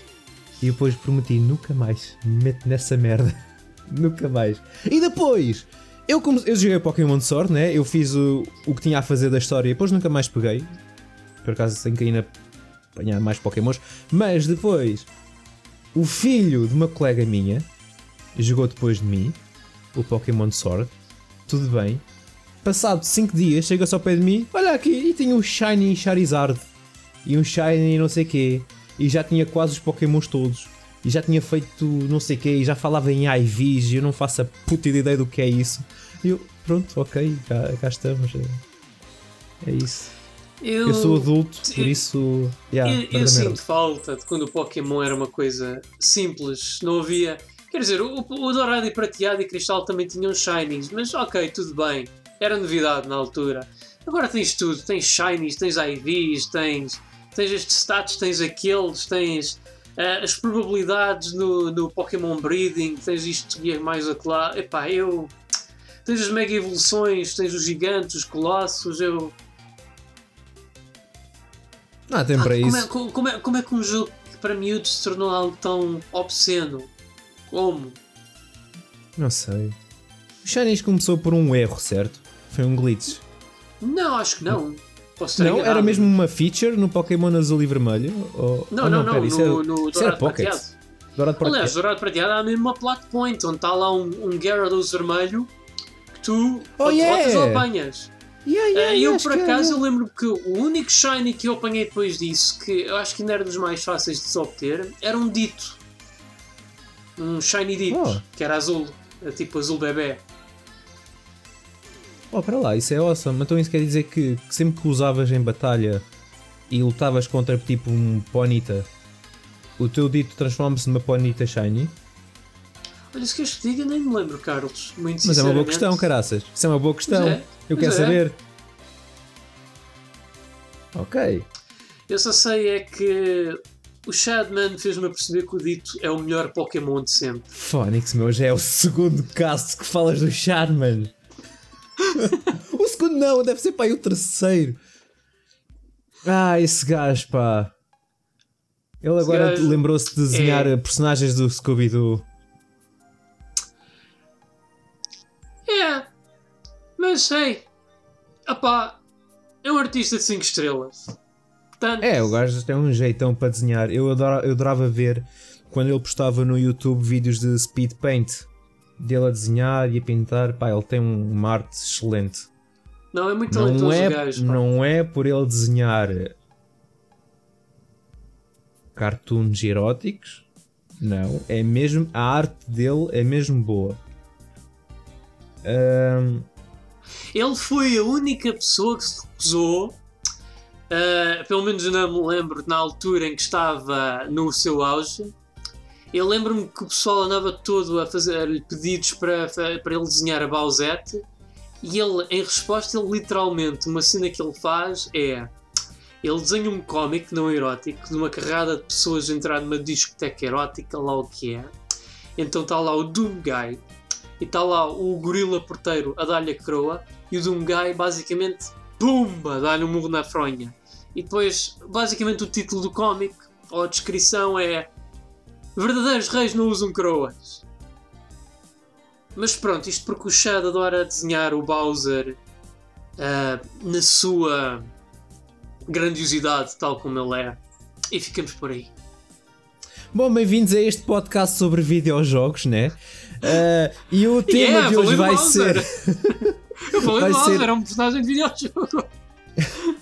A: E depois prometi nunca mais me meto nessa merda. nunca mais. E depois, eu, come... eu joguei Pokémon Sword, né? Eu fiz o, o que tinha a fazer da história e depois nunca mais peguei. Por acaso tenho que ainda apanhar mais Pokémons. Mas depois, o filho de uma colega minha jogou depois de mim o Pokémon Sword. Tudo bem. passado 5 dias, chega-se ao pé de mim, olha aqui, e tinha um Shiny Charizard. E um Shiny não sei quê. E já tinha quase os Pokémons todos. E já tinha feito não sei quê, e já falava em IVs, e eu não faço a puta ideia do que é isso. E eu, pronto, ok, cá, cá estamos. É, é isso.
B: Eu,
A: Eu sou adulto, por
B: eu-
A: isso. Yeah,
B: eu, eu sinto falta de quando o Pokémon era uma coisa simples, não havia. Quer dizer, o, o Dourado e Prateado e Cristal também tinham Shinies, mas ok, tudo bem, era novidade na altura. Agora tens tudo, tens Shinies, tens IVs, tens, tens estes stats, tens aqueles, tens ah, as probabilidades no, no Pokémon Breeding, tens isto e é mais aquela. Epá, eu. Tens as mega evoluções, tens os gigantes, os colossos, eu.
A: Não há tempo para
B: como,
A: isso.
B: é, co- como, é, como é que um jogo que para miúdos se tornou algo tão obsceno? Como?
A: Não sei. O Shinies começou por um erro, certo? Foi um glitch.
B: Não, acho que não.
A: Não, era mesmo uma feature no Pokémon azul e vermelho? Ou...
B: Não,
A: ou
B: não, não,
A: pera, isso
B: no,
A: é-
B: no
A: isso era
B: Dourado
A: Pocket.
B: Prateado.
A: Dourado Pocket.
B: Aliás, Dourado Prateado há mesmo uma plot point onde está lá um, um Gyarados vermelho que tu
A: Oh,
B: ou
A: yeah!
B: ou apanhas.
A: Yeah, yeah,
B: E eu, por
A: é,
B: acaso, eu lembro que o único Shiny que eu apanhei depois disso, que eu acho que ainda era dos mais fáceis de se obter, era um Dito. Um Shiny Dito,
A: Oh.
B: que era azul, eh, tipo azul bebê.
A: Oh, para lá, isso é awesome. Então isso quer dizer que, que sempre que usavas em batalha e lutavas contra tipo um Ponita, o teu dito transforma-se numa Ponita Shiny?
B: Olha, se queres que diga, nem me lembro, Carlos. Muito
A: Mas é uma boa questão, caraças. Isso é uma boa questão.
B: É,
A: Eu quero
B: é.
A: saber. Ok.
B: Eu só sei é que o Shadman fez-me perceber que o Dito é o melhor Pokémon de sempre.
A: Fónix, meu, já é o segundo caso que falas do Charman. o segundo não, deve ser pá, aí o terceiro. Ah, esse gajo, pá. Ele agora
B: gajo
A: lembrou-se de desenhar
B: é-
A: personagens do Scooby-Doo.
B: É, mas sei. Apá, é um artista de 5 estrelas. Portanto,
A: É, o gajo tem um jeitão para desenhar. Eu, adora, eu adorava ver quando ele postava no YouTube vídeos de speed paint. Dele a desenhar e a pintar. Pá, ele tem um- uma arte excelente.
B: não é muito talentoso o
A: é,
B: gajo.
A: não é por ele desenhar cartoons eróticos. Não, é mesmo. A arte dele é mesmo boa. Ahm,
B: Ele foi a única pessoa que se recusou, ah, pelo menos eu não me lembro, na altura em que estava no seu auge. Eu lembro-me que o pessoal andava todo a fazer pedidos para, para ele desenhar a Bowsette e ele, em resposta, ele literalmente, uma cena que ele faz é ele desenha um cómic não erótico de uma carrada de pessoas a entrar numa discoteca erótica, lá o que é. Então está lá o Doom Guy e está lá o gorila porteiro a dar-lhe a coroa e o Doom Guy basicamente pumba, dá-lhe um murro na fronha. E depois, basicamente, o título do cómic ou a descrição é Verdadeiros reis não usam coroas. Mas pronto, isto porque o Chad adora desenhar o Bowser ah, na sua grandiosidade, tal como ele é. E ficamos por aí.
A: Bom, bem-vindos a este podcast sobre videojogos, né? Ah, e o tema
B: Yeah,
A: de hoje vai
B: Bowser.
A: ser.
B: Eu falei
A: Vai
B: do Bowser,
A: ser-
B: era um personagem de videojogo.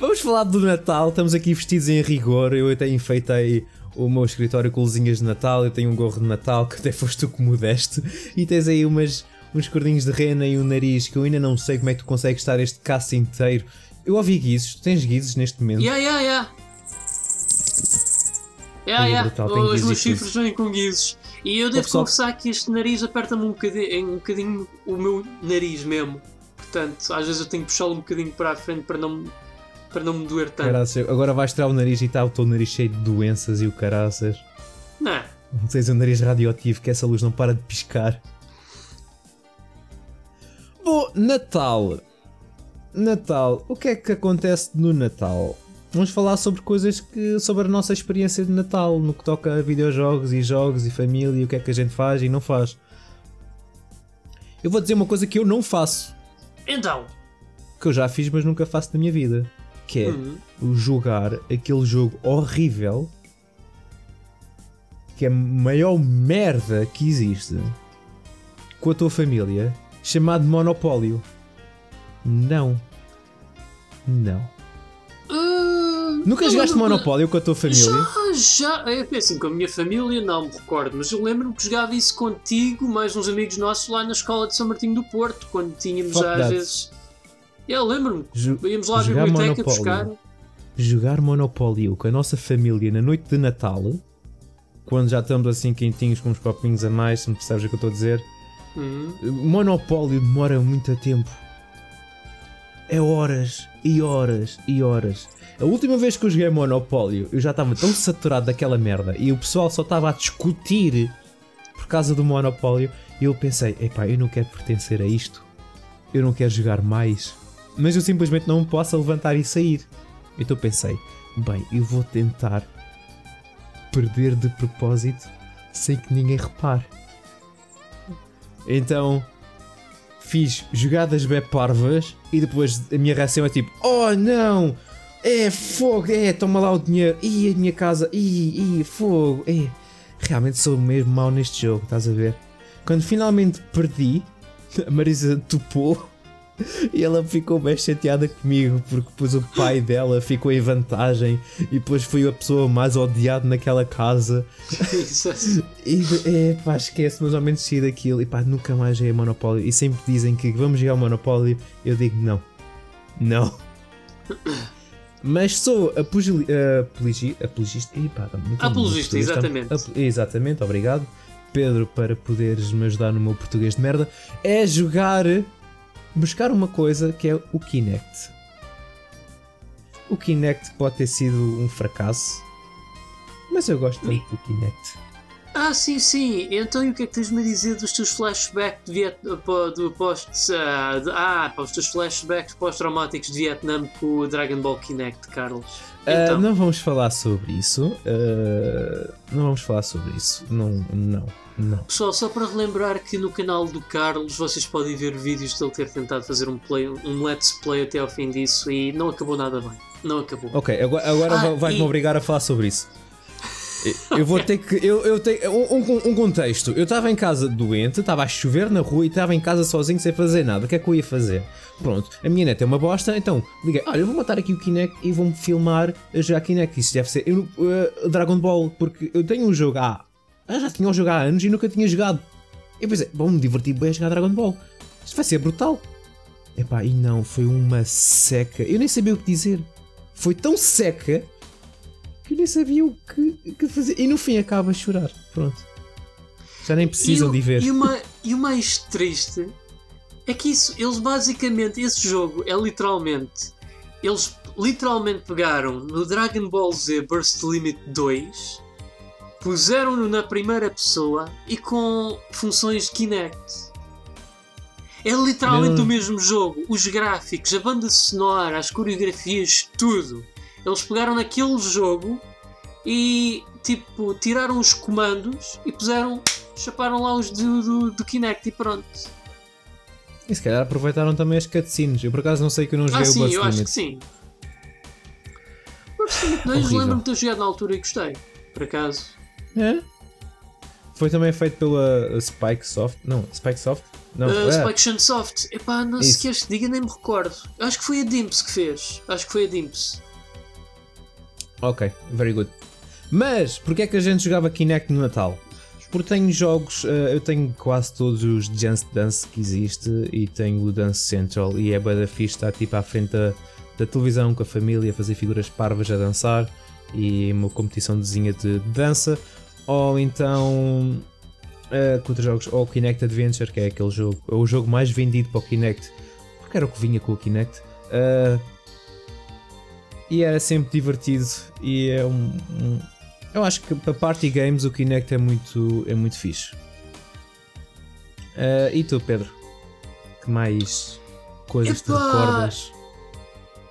A: Vamos falar do Natal, estamos aqui vestidos em rigor. Eu até enfeitei o meu escritório com luzinhas de Natal. Eu tenho um gorro de Natal que até foste tu que me deste. E tens aí umas, uns cordinhos de rena e um nariz que eu ainda não sei como é que tu consegues estar este caço inteiro. Eu ouvi guizos, tu tens guizos neste momento.
B: Yeah, yeah, yeah. Yeah, yeah.
A: brutal, tem
B: Os meus chifres vêm com guizos. E eu devo
A: pessoal-
B: confessar que este nariz aperta-me um bocadinho, um bocadinho o meu nariz mesmo. Portanto, às vezes eu tenho que puxá-lo um bocadinho para a frente para não, para não me doer tanto.
A: Caraças, agora vais tirar o nariz e está o teu nariz cheio de doenças e o caraças.
B: Não.
A: Não tens um nariz radioativo que essa luz não para de piscar. Bom, Natal. Natal. O que é que acontece no Natal? Vamos falar sobre coisas que. sobre a nossa experiência de Natal, no que toca a videojogos e jogos e família, e o que é que a gente faz e não faz. Eu vou dizer uma coisa que eu não faço,
B: Então.
A: que eu já fiz, mas nunca faço na minha vida. Que é
B: hum,
A: o jogar aquele jogo horrível que é a maior merda que existe com a tua família chamado Monopólio. Não. Não.
B: Ah,
A: Nunca jogaste
B: lembro-
A: Monopólio com a tua família?
B: Já, já. É assim, com a minha família não me recordo, mas eu lembro-me que jogava isso contigo, mais uns amigos nossos lá na escola de São Martinho do Porto, quando tínhamos às vezes. Eu lembro-me, íamos lá à biblioteca
A: Monopólio.
B: buscar.
A: jogar Monopólio com a nossa família na noite de Natal, quando já estamos assim quentinhos com uns copinhos a mais, se me percebes o que eu estou a dizer,
B: Hum,
A: Monopólio demora muito tempo. É horas e horas e horas. A última vez que eu joguei Monopólio, eu já estava tão saturado daquela merda e o pessoal só estava a discutir por causa do Monopólio e eu pensei, epá, eu não quero pertencer a isto. Eu não quero jogar mais. Mas eu simplesmente não me posso levantar e sair. Então pensei, bem, eu vou tentar perder de propósito sem que ninguém repare. Então fiz jogadas bem parvas e depois a minha reação é tipo: Oh não! É fogo! É, toma lá o dinheiro! Ih, a minha casa! Ih, fogo! É. Realmente sou mesmo mau neste jogo, estás a ver? Quando finalmente perdi, a Marisa topou e ela ficou bem chateada comigo porque depois o pai dela ficou em vantagem e depois foi a pessoa mais odiada naquela casa.
B: isso
A: E é, pá, esquece, mas ao menos saí daquilo e pá, nunca mais joguei Monopólio. E sempre dizem que vamos jogar Monopólio, eu digo não. Não. Mas sou apogili- apologi- apologista. Ih, pá, muito
B: Apologista, exatamente.
A: ap- exatamente, obrigado. Pedro, para poderes me ajudar no meu português de merda, é jogar. Buscar uma coisa que é o Kinect. O Kinect pode ter sido um fracasso, mas eu gosto tanto do Kinect.
B: Ah, sim, sim. Então e o que é que tens-me a dizer dos teus flashbacks de Viet... do post... ah, de- ah, os teus flashbacks pós-traumáticos de Vietnã com o Dragon Ball Kinect, Carlos?
A: Ah,
B: Então,
A: não vamos falar sobre isso. ah, não vamos falar sobre isso. Não, não, não.
B: Pessoal, só para relembrar que no canal do Carlos vocês podem ver vídeos dele ter tentado fazer um, play, um let's play até ao fim disso e não acabou nada bem. Não acabou.
A: Ok, agora, agora
B: Ah,
A: vai- vais-me
B: e-
A: obrigar a falar sobre isso. Eu- vou ter que. Eu, eu tenho, um, um- contexto. Eu estava em casa doente, estava a chover na rua e estava em casa sozinho sem fazer nada. O que é que eu ia fazer? Pronto, a minha neta é uma bosta, então liguei. Olha, eu vou matar aqui o Kinect e vou-me filmar a jogar Kinect. Isso deve ser. Eu, uh, Dragon Ball, porque eu tenho um jogo há. Eu já tinha um jogo há anos e nunca tinha jogado. Eu pensei, vou-me divertir bem a jogar Dragon Ball. Isto vai ser brutal. Epá, e não, foi uma seca. Eu nem sabia o que dizer. Foi tão seca que eu nem sabia o que, que fazer. E no fim acaba a chorar. Pronto. Já nem precisam
B: o-
A: de ver.
B: E, o ma- e o mais triste é que isso, eles basicamente, esse jogo é literalmente. Eles literalmente pegaram no Dragon Ball Z Burst Limit 2, puseram-no na primeira pessoa e com funções Kinect. É literalmente
A: Meu-
B: o mesmo jogo. Os gráficos, a banda sonora, as coreografias, tudo. Eles pegaram naquele jogo e tipo tiraram os comandos e puseram, chaparam lá os do, do, do Kinect e pronto.
A: E se calhar aproveitaram também as cutscenes. Eu por acaso não sei que eu não joguei
B: Ah,
A: o
B: sim,
A: Burst
B: eu acho que sim. Burst Limit 2
A: Horrível.
B: lembro-me de ter jogado na altura e gostei, por acaso.
A: É? Foi também feito pela Spike Soft. Não, Spike Soft? Não,
B: Uh,
A: é.
B: Spike Chunsoft, epá, não
A: Isso.
B: se queres diga, nem me recordo. Acho que foi a Dimps que fez. Acho que foi a Dimps.
A: Ok, very good. Mas, porquê é que a gente jogava Kinect no Natal? Porque tenho jogos, eh, eu tenho quase todos os Just Dance que existe e tenho o Dance Central e é bué da fixe estar tipo à frente da, da televisão com a família, a fazer figuras parvas a dançar e uma competiçãozinha de dança. Ou então, eh, que outros jogos? Ou o Kinect Adventure, que é aquele jogo, é o jogo mais vendido para o Kinect, porque era o que vinha com o Kinect. Eh, e era sempre divertido e é um, um- eu acho que para party games o Kinect é muito é muito fixe Ah, e tu Pedro que mais coisas te
B: Epá!
A: recordas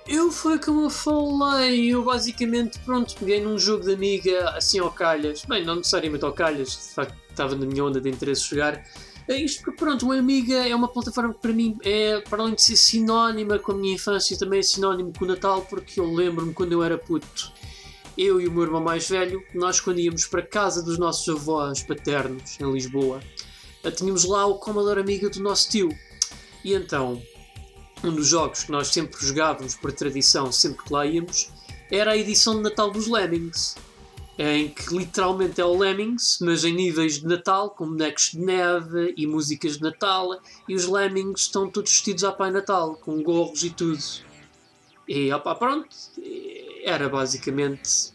B: Eu foi como eu falei, eu basicamente, pronto, peguei num jogo de amiga assim ao calhas. Bem, não necessariamente ao calhas, de facto estava na minha onda de interesse jogar. É isto porque, pronto, o Amiga é uma plataforma que para mim é, para além de ser sinónima com a minha infância, também é sinónimo com o Natal, porque eu lembro-me quando eu era puto, eu e o meu irmão mais velho, nós quando íamos para casa dos nossos avós paternos em Lisboa, eh, tínhamos lá o Commodore Amiga do nosso tio. E então, um dos jogos que nós sempre jogávamos por tradição, sempre que lá íamos, era a edição de Natal dos Lemmings. Em que literalmente é o Lemmings, mas em níveis de Natal, com bonecos de neve e músicas de Natal, e os Lemmings estão todos vestidos a Pai Natal, com gorros e tudo. E opa, pronto, era basicamente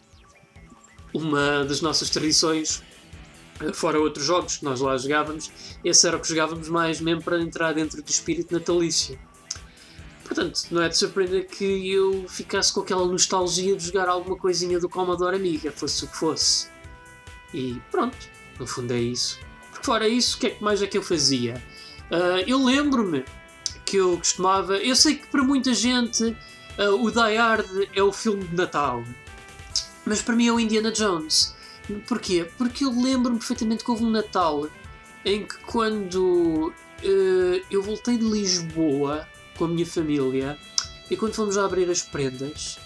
B: uma das nossas tradições, fora outros jogos que nós lá jogávamos, esse era o que jogávamos mais mesmo para entrar dentro do espírito natalício. Portanto, não é de surpreender que eu ficasse com aquela nostalgia de jogar alguma coisinha do Commodore Amiga, fosse o que fosse. E pronto, no fundo é isso. Porque fora isso, o que é que mais é que eu fazia? Uh, eu lembro-me que eu costumava. Eu sei que para muita gente uh, o Die Hard é o filme de Natal, mas para mim é o Indiana Jones. Porquê? Porque eu lembro-me perfeitamente que houve um Natal em que quando uh, eu voltei de Lisboa com a minha família e quando fomos a abrir as prendas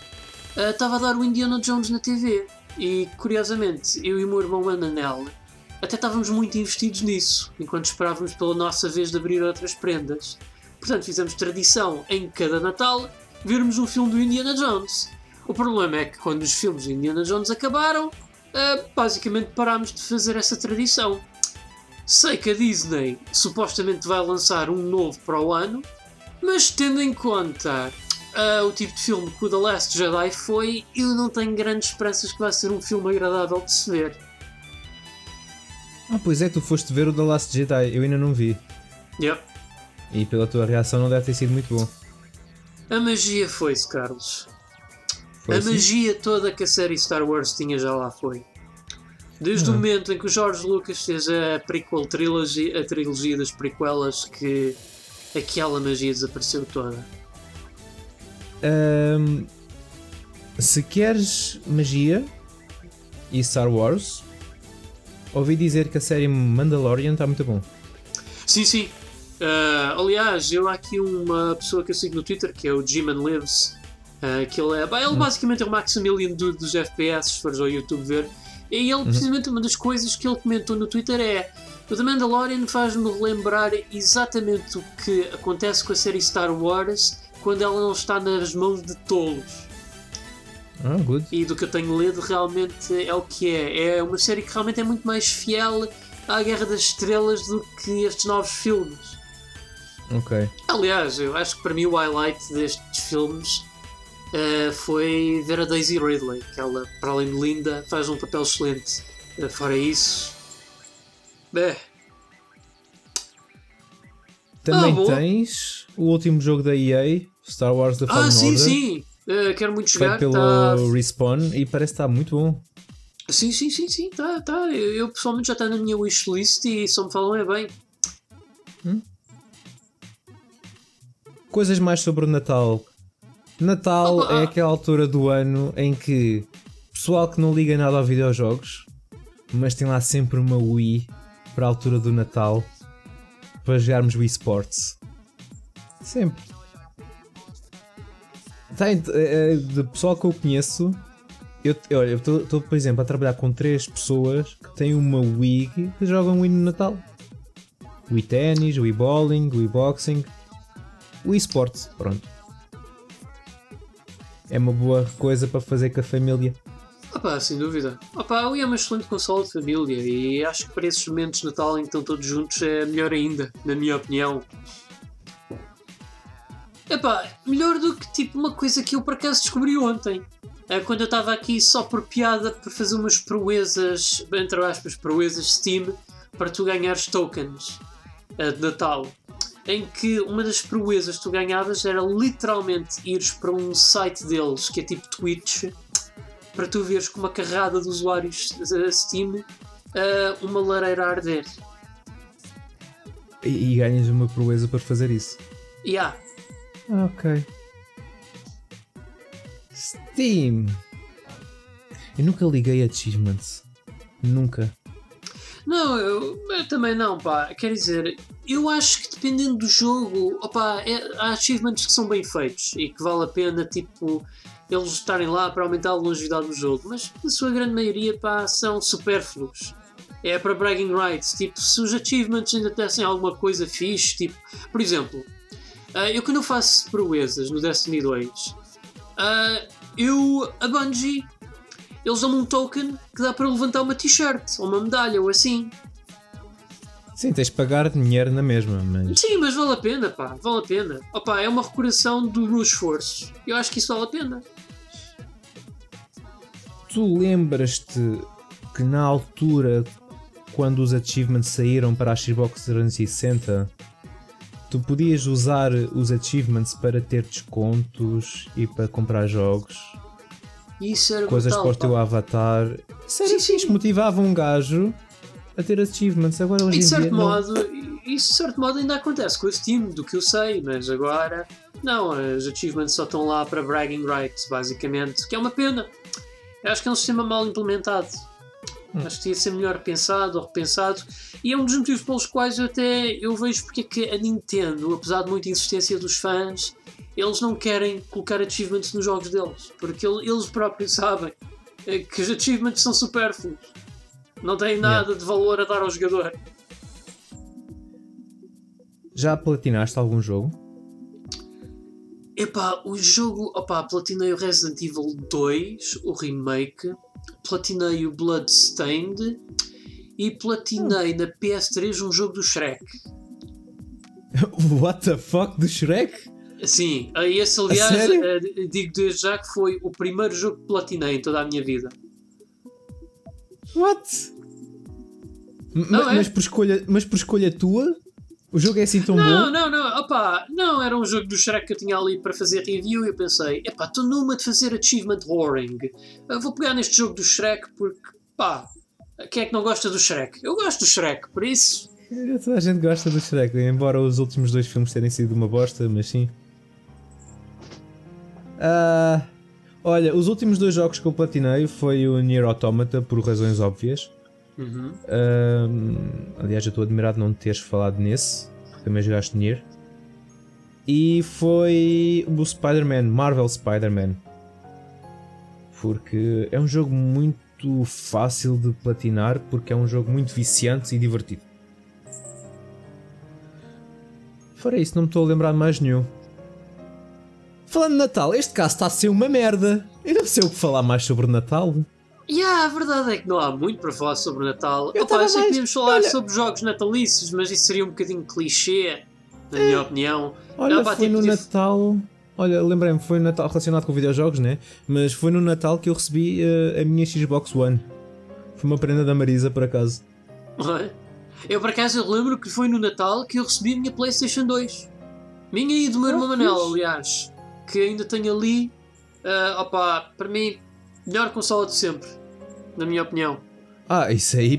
B: uh, estava a dar o Indiana Jones na TV e curiosamente eu e o meu irmão Ananel até estávamos muito investidos nisso enquanto esperávamos pela nossa vez de abrir outras prendas. Portanto fizemos tradição em cada Natal vermos um filme do Indiana Jones. O problema é que quando os filmes do Indiana Jones acabaram uh, basicamente parámos de fazer essa tradição. Sei que a Disney supostamente vai lançar um novo para o ano mas tendo em conta uh, o tipo de filme que o The Last Jedi foi, eu não tenho grandes esperanças que vai ser um filme agradável de se ver.
A: Ah, pois é, tu foste ver o The Last Jedi, eu ainda não vi.
B: Yep.
A: E pela tua reação não deve ter sido muito bom.
B: A magia foi-se, Carlos.
A: Foi
B: a
A: assim?
B: magia toda que a série Star Wars tinha já lá foi. Desde o
A: Uhum.
B: momento em que o George Lucas fez a prequel trilogy, a trilogia das prequelas, que aquela magia desapareceu toda.
A: Ahm, se queres magia e Star Wars, ouvi dizer que a série Mandalorian está muito bom.
B: Sim, sim. Ah, aliás, eu há aqui uma pessoa que eu sigo no Twitter, que é o Jiman Lives, ah, que ele é. Bah, ele basicamente é o Maximilian Dude dos FPS, se fores ao YouTube ver. E ele, precisamente, uma das coisas que ele comentou no Twitter é. O The Mandalorian faz-me relembrar exatamente o que acontece com a série Star Wars quando ela não está nas mãos de tolos.
A: Ah, good.
B: E do que eu tenho lido, realmente é o que é. É uma série que realmente é muito mais fiel à Guerra das Estrelas do que estes novos filmes.
A: Ok.
B: Aliás, eu acho que para mim o highlight destes filmes eh, foi ver a Daisy Ridley, que ela, para além de linda, faz um papel excelente. Eh, fora isso. É,
A: Também
B: Ah,
A: tens o último jogo da EA, Star Wars The Fallen
B: ah, sim,
A: Order,
B: sim! Eh, quero muito jogar.
A: pelo
B: tá-
A: Respawn e parece estar muito bom.
B: Sim, sim, sim, sim, tá, tá. Eu, eu, pessoalmente já está na minha wishlist e só me falam é bem.
A: Coisas mais sobre o Natal. Natal é
B: ah.
A: aquela altura do ano em que pessoal que não liga nada a videojogos, mas tem lá sempre uma Wii para a altura do Natal para jogarmos Wii Sports. Sempre. Tem, eh, eh, de pessoal que eu conheço, eu estou, por exemplo, a trabalhar com três pessoas que têm uma Wii que jogam Wii no Natal. Wii Tennis, Wii Bowling, Wii Boxing, Wii Sports, pronto. É uma boa coisa para fazer com a família.
B: Opa, sem dúvida. Opa, Wii é uma excelente console de família e acho que para esses momentos de Natal em que estão todos juntos é melhor ainda, na minha opinião. Epá, melhor do que tipo uma coisa que eu por acaso descobri ontem. É, quando eu estava aqui só por piada por fazer umas proezas, entre aspas, proezas Steam, para tu ganhares tokens eh, de Natal. Em que uma das proezas que tu ganhavas era literalmente ires para um site deles que é tipo Twitch para tu veres com uma carrada de usuários da Steam eh, uma lareira a arder.
A: E, e ganhas uma proeza para fazer isso.
B: E há.
A: Ah, ok. Steam. Eu nunca liguei a achievements. Nunca.
B: Não, eu, eu também não, pá. Quer dizer, eu acho que dependendo do jogo, opa, é- há achievements que são bem feitos e que vale a pena, tipo, eles estarem lá para aumentar a longevidade do jogo, mas na sua grande maioria, pá, são supérfluos. É para bragging rights, tipo, se os achievements ainda dessem alguma coisa fixe, tipo, por exemplo, Uh, eu quando eu faço proezas no Destiny 2, uh, eu, a Bungie, eles dão-me um token que dá para levantar uma t-shirt ou uma medalha ou assim.
A: Sim, tens de pagar dinheiro na mesma, mas.
B: Sim, mas vale a pena, pá, vale a pena. Opa, é uma recordação do meu esforço. Eu acho que isso vale a pena.
A: Tu lembras-te que na altura, quando os achievements saíram para a Xbox 360, tu podias usar os achievements para ter descontos e para comprar jogos?
B: Isso era
A: Coisas
B: brutal,
A: para o teu
B: pá.
A: avatar. Isso era
B: Sim, sim.
A: motivava um gajo a ter achievements. Agora hoje
B: E
A: em
B: de certo
A: dia. não.
B: modo, isso de certo modo ainda acontece com o Steam, do que eu sei, mas agora não, as achievements só estão lá para bragging rights, basicamente, que é uma pena. Eu acho que é um sistema mal implementado.
A: Hum.
B: Acho que devia ser melhor pensado ou repensado. E é um dos motivos pelos quais eu até eu vejo porque é que a Nintendo, apesar de muita insistência dos fãs, eles não querem colocar achievements nos jogos deles. Porque ele- eles próprios sabem que os achievements são supérfluos. Não têm nada de valor a dar ao jogador.
A: Já platinaste algum jogo?
B: Epá, o jogo. Opá, platinei o Resident Evil 2, o remake, platinei o Bloodstained e platinei na PS3 um jogo do Shrek.
A: What the fuck do Shrek?
B: Sim, eh, esse aliás, eh, digo desde já que foi o primeiro jogo que platinei em toda a minha vida.
A: What?
B: Não, é?
A: mas, por escolha, mas por escolha tua? O jogo é assim tão
B: Não,
A: bom?
B: não, não, opá, não, era um jogo do Shrek que eu tinha ali para fazer review e eu pensei, epá, estou numa de fazer achievement whoring. Eu vou pegar neste jogo do Shrek porque, pá, quem é que não gosta do Shrek? Eu gosto do Shrek, por isso.
A: Toda a gente gosta do Shrek, embora os últimos dois filmes terem sido uma bosta, mas sim. Ah, olha, os últimos dois jogos que eu platinei foi o Nier Automata por razões óbvias.
B: Uhum.
A: Aliás, eu estou admirado de não teres falado nesse, porque também jogaste Nier. E foi o Spider-Man, Marvel Spider-Man. Porque é um jogo muito fácil de platinar, porque é um jogo muito viciante e divertido. Fora isso, não me estou a lembrar de mais nenhum. Falando de Natal, este caso está a ser uma merda. Eu não sei o que falar mais sobre Natal.
B: E ah, a verdade é que não há muito para falar sobre o Natal.
A: Eu
B: Opa, eu sei que
A: mais-
B: podíamos falar
A: olha-
B: sobre jogos natalícios, mas isso seria um bocadinho clichê, na minha opinião.
A: Olha, foi
B: tipo,
A: no Natal. Olha, lembrei-me, foi no Natal relacionado com videojogos, né? Mas foi no Natal que eu recebi eh, a minha Xbox One. Foi uma prenda da Marisa, por acaso.
B: Eu por acaso eu lembro que foi no Natal que eu recebi a minha Playstation 2. Minha e do meu
A: Ah,
B: irmão Manel, aliás. Que ainda tenho ali. ah, opa, para mim, melhor consola de sempre. Na minha opinião.
A: Ah, isso aí,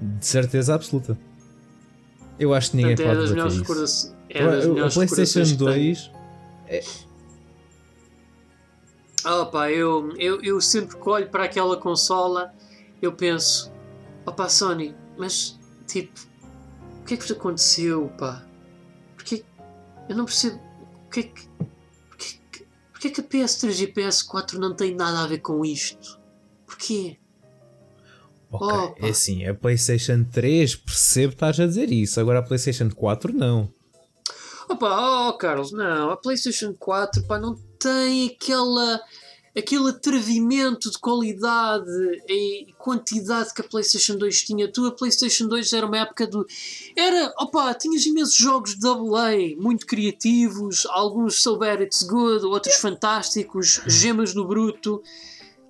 A: de certeza absoluta. Eu acho que ninguém
B: Portanto, é
A: pode
B: das
A: bater
B: melhores
A: isso.
B: recordações. É das
A: a
B: melhores
A: PlayStation
B: que tenho.
A: 2.
B: Ah, pá, eu, eu, eu sempre que olho para aquela consola, eu penso: opá, Sony, mas tipo, o que é que vos aconteceu, pá? Porque eu não percebo. O que é que. Porquê que, a PS3 e a PS4 não têm nada a ver com isto? Porquê?
A: Ok,
B: Opa.
A: é assim, a PlayStation 3 percebo que estás a dizer isso, agora a PlayStation 4 não.
B: Opa, oh Carlos, não, a PlayStation 4 pá, não tem aquela, aquele atrevimento de qualidade e quantidade que a PlayStation 2 tinha. Tu, a PlayStation 2 era uma época do. Era, opa, tinhas imensos jogos de AA, muito criativos, alguns so it's good, outros fantásticos, gemas no bruto.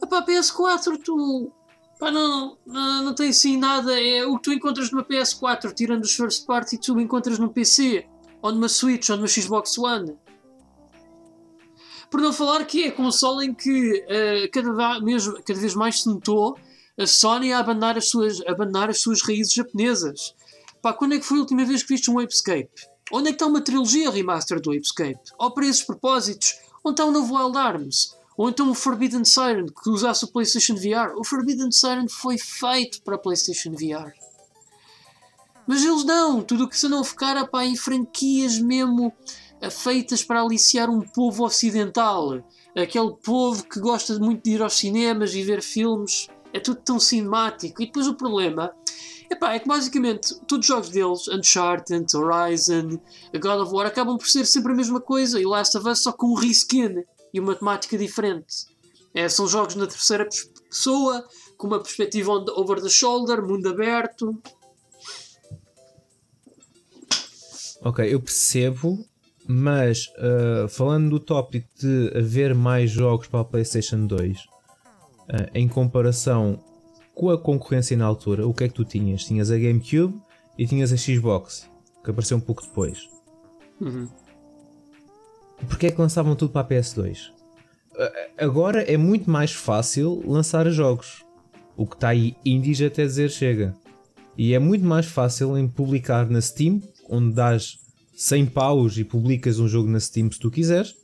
B: Opa, a PS4, tu. Pá, não, não, não tem assim nada. É o que tu encontras numa PS4, tirando os first party, tu encontras num PC ou numa Switch, ou numa Xbox One. Por não falar que é a consola em que eh, cada, mesmo, cada vez mais se notou a Sony a abandonar as suas, abandonar as suas raízes japonesas. Pá, quando é que foi a última vez que viste um Apescape? Onde é que está uma trilogia remaster do Apescape? Ou para esses propósitos, onde está o novo Wild Arms? Ou então o Forbidden Siren, que usasse o PlayStation VR? O Forbidden Siren foi feito para a PlayStation VR. Mas eles não, tudo o que se não ficar pá, em franquias mesmo feitas para aliciar um povo ocidental, aquele povo que gosta muito de ir aos cinemas e ver filmes, é tudo tão cinemático. E depois o problema Epá, é que basicamente todos os jogos deles, Uncharted, Horizon, God of War, acabam por ser sempre a mesma coisa e Last of Us só com um reskin e uma temática diferente. É, são jogos na terceira pessoa, com uma perspectiva over the shoulder, mundo aberto.
A: Ok, eu percebo, mas uh, falando do tópico de haver mais jogos para a PlayStation 2 uh, em comparação com a concorrência na altura, o que é que tu tinhas? Tinhas a GameCube e tinhas a Xbox, que apareceu um pouco depois.
B: Uhum.
A: Porquê é que lançavam tudo para a PS2? Agora é muito mais fácil lançar jogos. O que está aí indies até dizer chega. E é muito mais fácil em publicar na Steam, onde dás 100 paus e publicas um jogo na Steam se tu quiseres.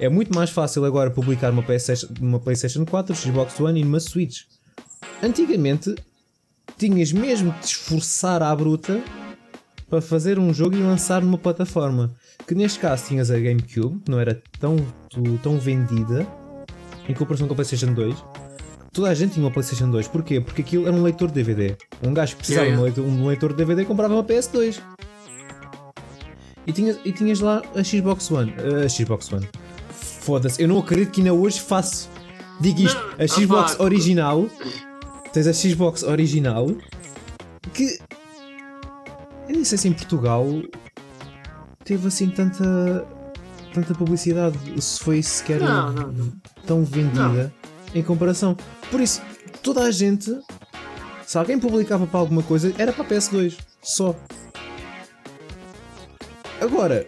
A: É muito mais fácil agora publicar uma PlayStation, uma PlayStation 4, Xbox One e uma Switch. Antigamente tinhas mesmo de te esforçar à bruta para fazer um jogo e lançar numa plataforma. Que neste caso tinhas a GameCube, que não era tão, tão vendida em comparação com a PlayStation 2. Toda a gente tinha uma PlayStation 2. Porquê? Porque aquilo era um leitor de DVD. Um gajo que precisava yeah, yeah. de um leitor de DVD comprava uma PS2. E tinhas, e tinhas lá a Xbox One. A Xbox One. Foda-se, eu não acredito que ainda hoje faço. Digo isto, a Xbox original tens a Xbox original que eu nem sei se em Portugal teve assim tanta tanta publicidade, se foi sequer não, não. tão vendida não. em comparação. Por isso, toda a gente, se alguém publicava para alguma coisa, era para a PS2, só. Agora,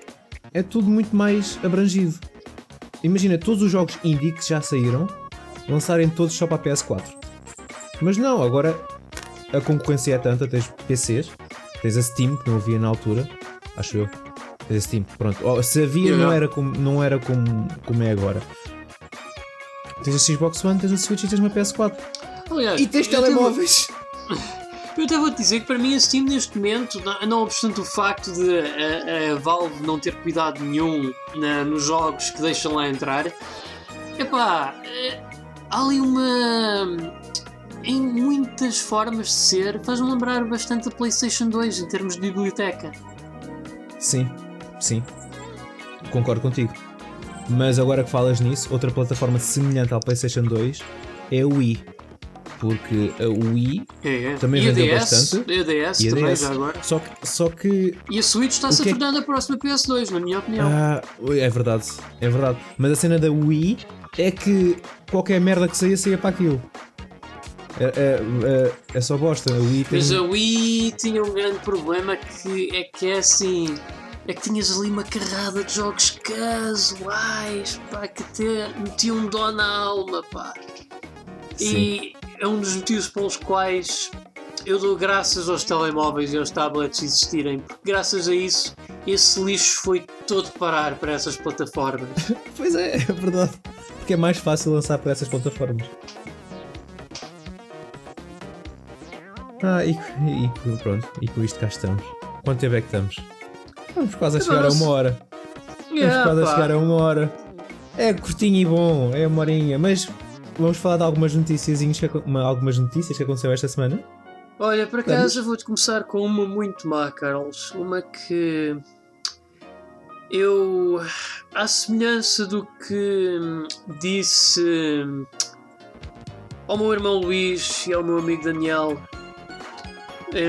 A: é tudo muito mais abrangido. Imagina todos os jogos indie que já saíram lançarem todos só para a PS4. Mas não, agora a concorrência é tanta, tens PCs, tens a Steam, que não havia na altura, acho eu. Tens a Steam, pronto. Oh, se havia, não era, como, não era como, como é agora. Tens a Xbox One, tens a Switch e tens uma PS4.
B: Aliás,
A: e tens telemóveis.
B: Eu até vou dizer que para mim a Steam neste momento, não obstante o facto de a, a Valve não ter cuidado nenhum na, nos jogos que deixam lá entrar, epá, é, há ali uma em muitas formas de ser, faz-me lembrar bastante a PlayStation 2 em termos de biblioteca.
A: Sim, sim. Concordo contigo. Mas agora que falas nisso, outra plataforma semelhante ao PlayStation 2 é o Wii. Porque a Wii
B: é, é.
A: também
B: e
A: vendeu
B: DS,
A: bastante.
B: E a DS e a também DS. já agora.
A: Só que, só que.
B: E a Switch está-se a é tornar é... a próxima PS2, na minha opinião.
A: Ah, é verdade, é verdade. Mas a cena da Wii é que qualquer merda que saia, saia para aquilo. É, é, é, é só bosta. A Wii
B: tem... Mas a Wii tinha um grande problema que é que é assim. É que tinhas ali uma carrada de jogos casuais, pá, que te metiam um dó na alma, pá. Sim. E é um dos motivos pelos quais eu dou graças aos telemóveis e aos tablets existirem, porque graças a isso esse lixo foi todo parar para essas plataformas.
A: pois é, é verdade. Porque é mais fácil lançar para essas plataformas. Ah, e, e, pronto, e com isto cá estamos. Quanto tempo é que estamos? Vamos quase a chegar a uma hora. Vamos quase a chegar a uma hora. É curtinho e bom, é uma horinha, mas vamos falar de algumas notícias, algumas notícias que aconteceu esta semana.
B: Olha, por acaso vou-te começar com uma muito má, Carlos. Uma que eu, à semelhança do que disse ao meu irmão Luís e ao meu amigo Daniel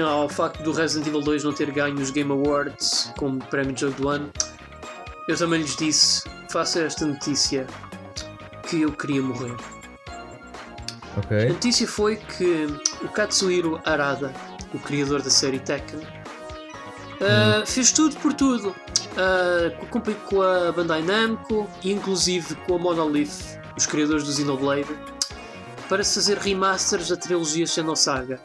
B: ao facto do Resident Evil 2 não ter ganho os Game Awards como prémio de jogo do ano, eu também lhes disse: faça esta notícia que eu queria morrer.
A: Okay.
B: A notícia foi que o Katsuhiro Arada, o criador da série Tekken, uh, fez tudo por tudo. Uh, com, com a Bandai Namco e inclusive com a Monolith, os criadores do Xenoblade, para se fazer remasters da trilogia Xenosaga.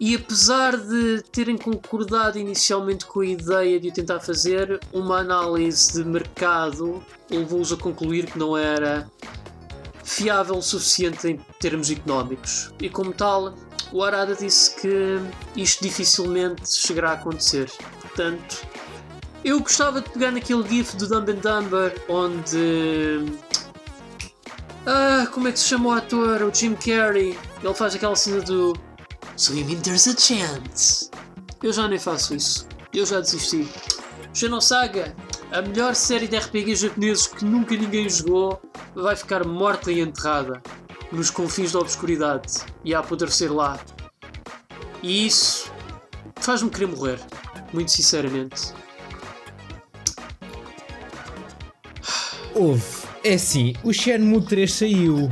B: E apesar de terem concordado inicialmente com a ideia de o tentar fazer, uma análise de mercado levou-os a concluir que não era fiável o suficiente em termos económicos. E como tal, o Arada disse que isto dificilmente chegará a acontecer. Portanto, eu gostava de pegar naquele gif do Dumb and Dumber onde. Ah, como é que se chama o ator? O Jim Carrey. Ele faz aquela cena do mean there's a chance? Eu já nem faço isso. Eu já desisti. Xenosaga, a melhor série de RPGs japoneses que nunca ninguém jogou, vai ficar morta e enterrada nos confins da obscuridade e a apodrecer lá. E isso faz-me querer morrer, muito sinceramente.
A: Houve. É assim, o Shenmue 3 saiu.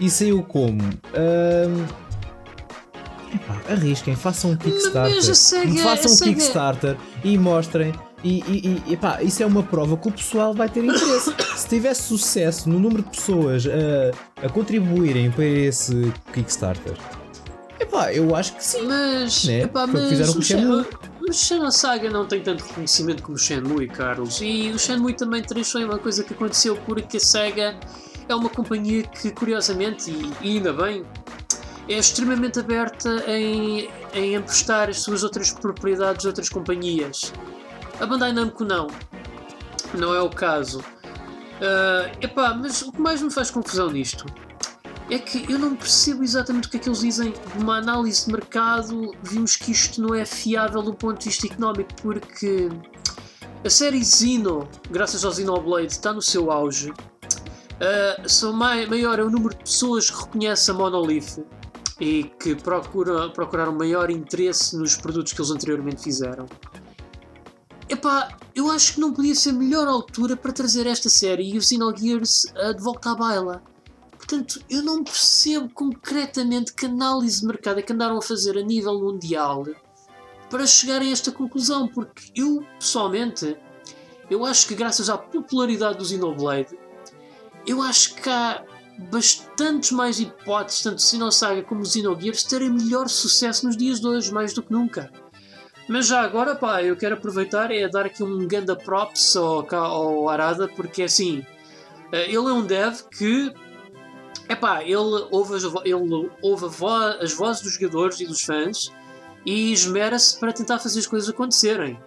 A: E saiu como? Ahm, epá, arrisquem, façam um Kickstarter.
B: mas
A: façam um
B: Sega-
A: Kickstarter e mostrem. E, e, e epá, isso é uma prova que o pessoal vai ter interesse. Se tivesse sucesso no número de pessoas a, a contribuírem para esse Kickstarter, epá, eu acho que sim.
B: Mas,
A: Né?
B: epá, mas
A: fizeram com
B: o
A: Shenmue.
B: Shen- o Xenosaga não tem tanto reconhecimento como o Shenmue, Carlos. E o Shenmue também 3 foi uma coisa que aconteceu porque a SEGA é uma companhia que, curiosamente, e, e ainda bem, é extremamente aberta em, em emprestar as suas outras propriedades a outras companhias. A Bandai Namco não. Não é o caso. Ah, epá, mas o que mais me faz confusão nisto é que eu não percebo exatamente o que é que eles dizem de uma análise de mercado. Vimos que isto não é fiável do ponto de vista económico, porque a série Xeno, graças ao Xenoblade, está no seu auge. Uh, são mai- maior é o número de pessoas que reconhece a Monolith e que procuram, procuraram maior interesse nos produtos que eles anteriormente fizeram. Epá, eu acho que não podia ser melhor altura para trazer esta série e o Xenogears uh, de volta à baila. Portanto, eu não percebo concretamente que análise de mercado é que andaram a fazer a nível mundial para chegarem a esta conclusão, porque eu, pessoalmente, eu acho que graças à popularidade do Xenoblade, eu acho que há bastantes mais hipóteses, tanto Xenosaga como Xenogears, terem melhor sucesso nos dias de hoje, mais do que nunca. Mas já agora, pá, eu quero aproveitar e dar aqui um ganda props ao, ao Arada, porque assim, eh, ele é um dev que Epá, ele ouve, as, ele ouve as vozes dos jogadores e dos fãs e esmera-se para tentar fazer as coisas acontecerem.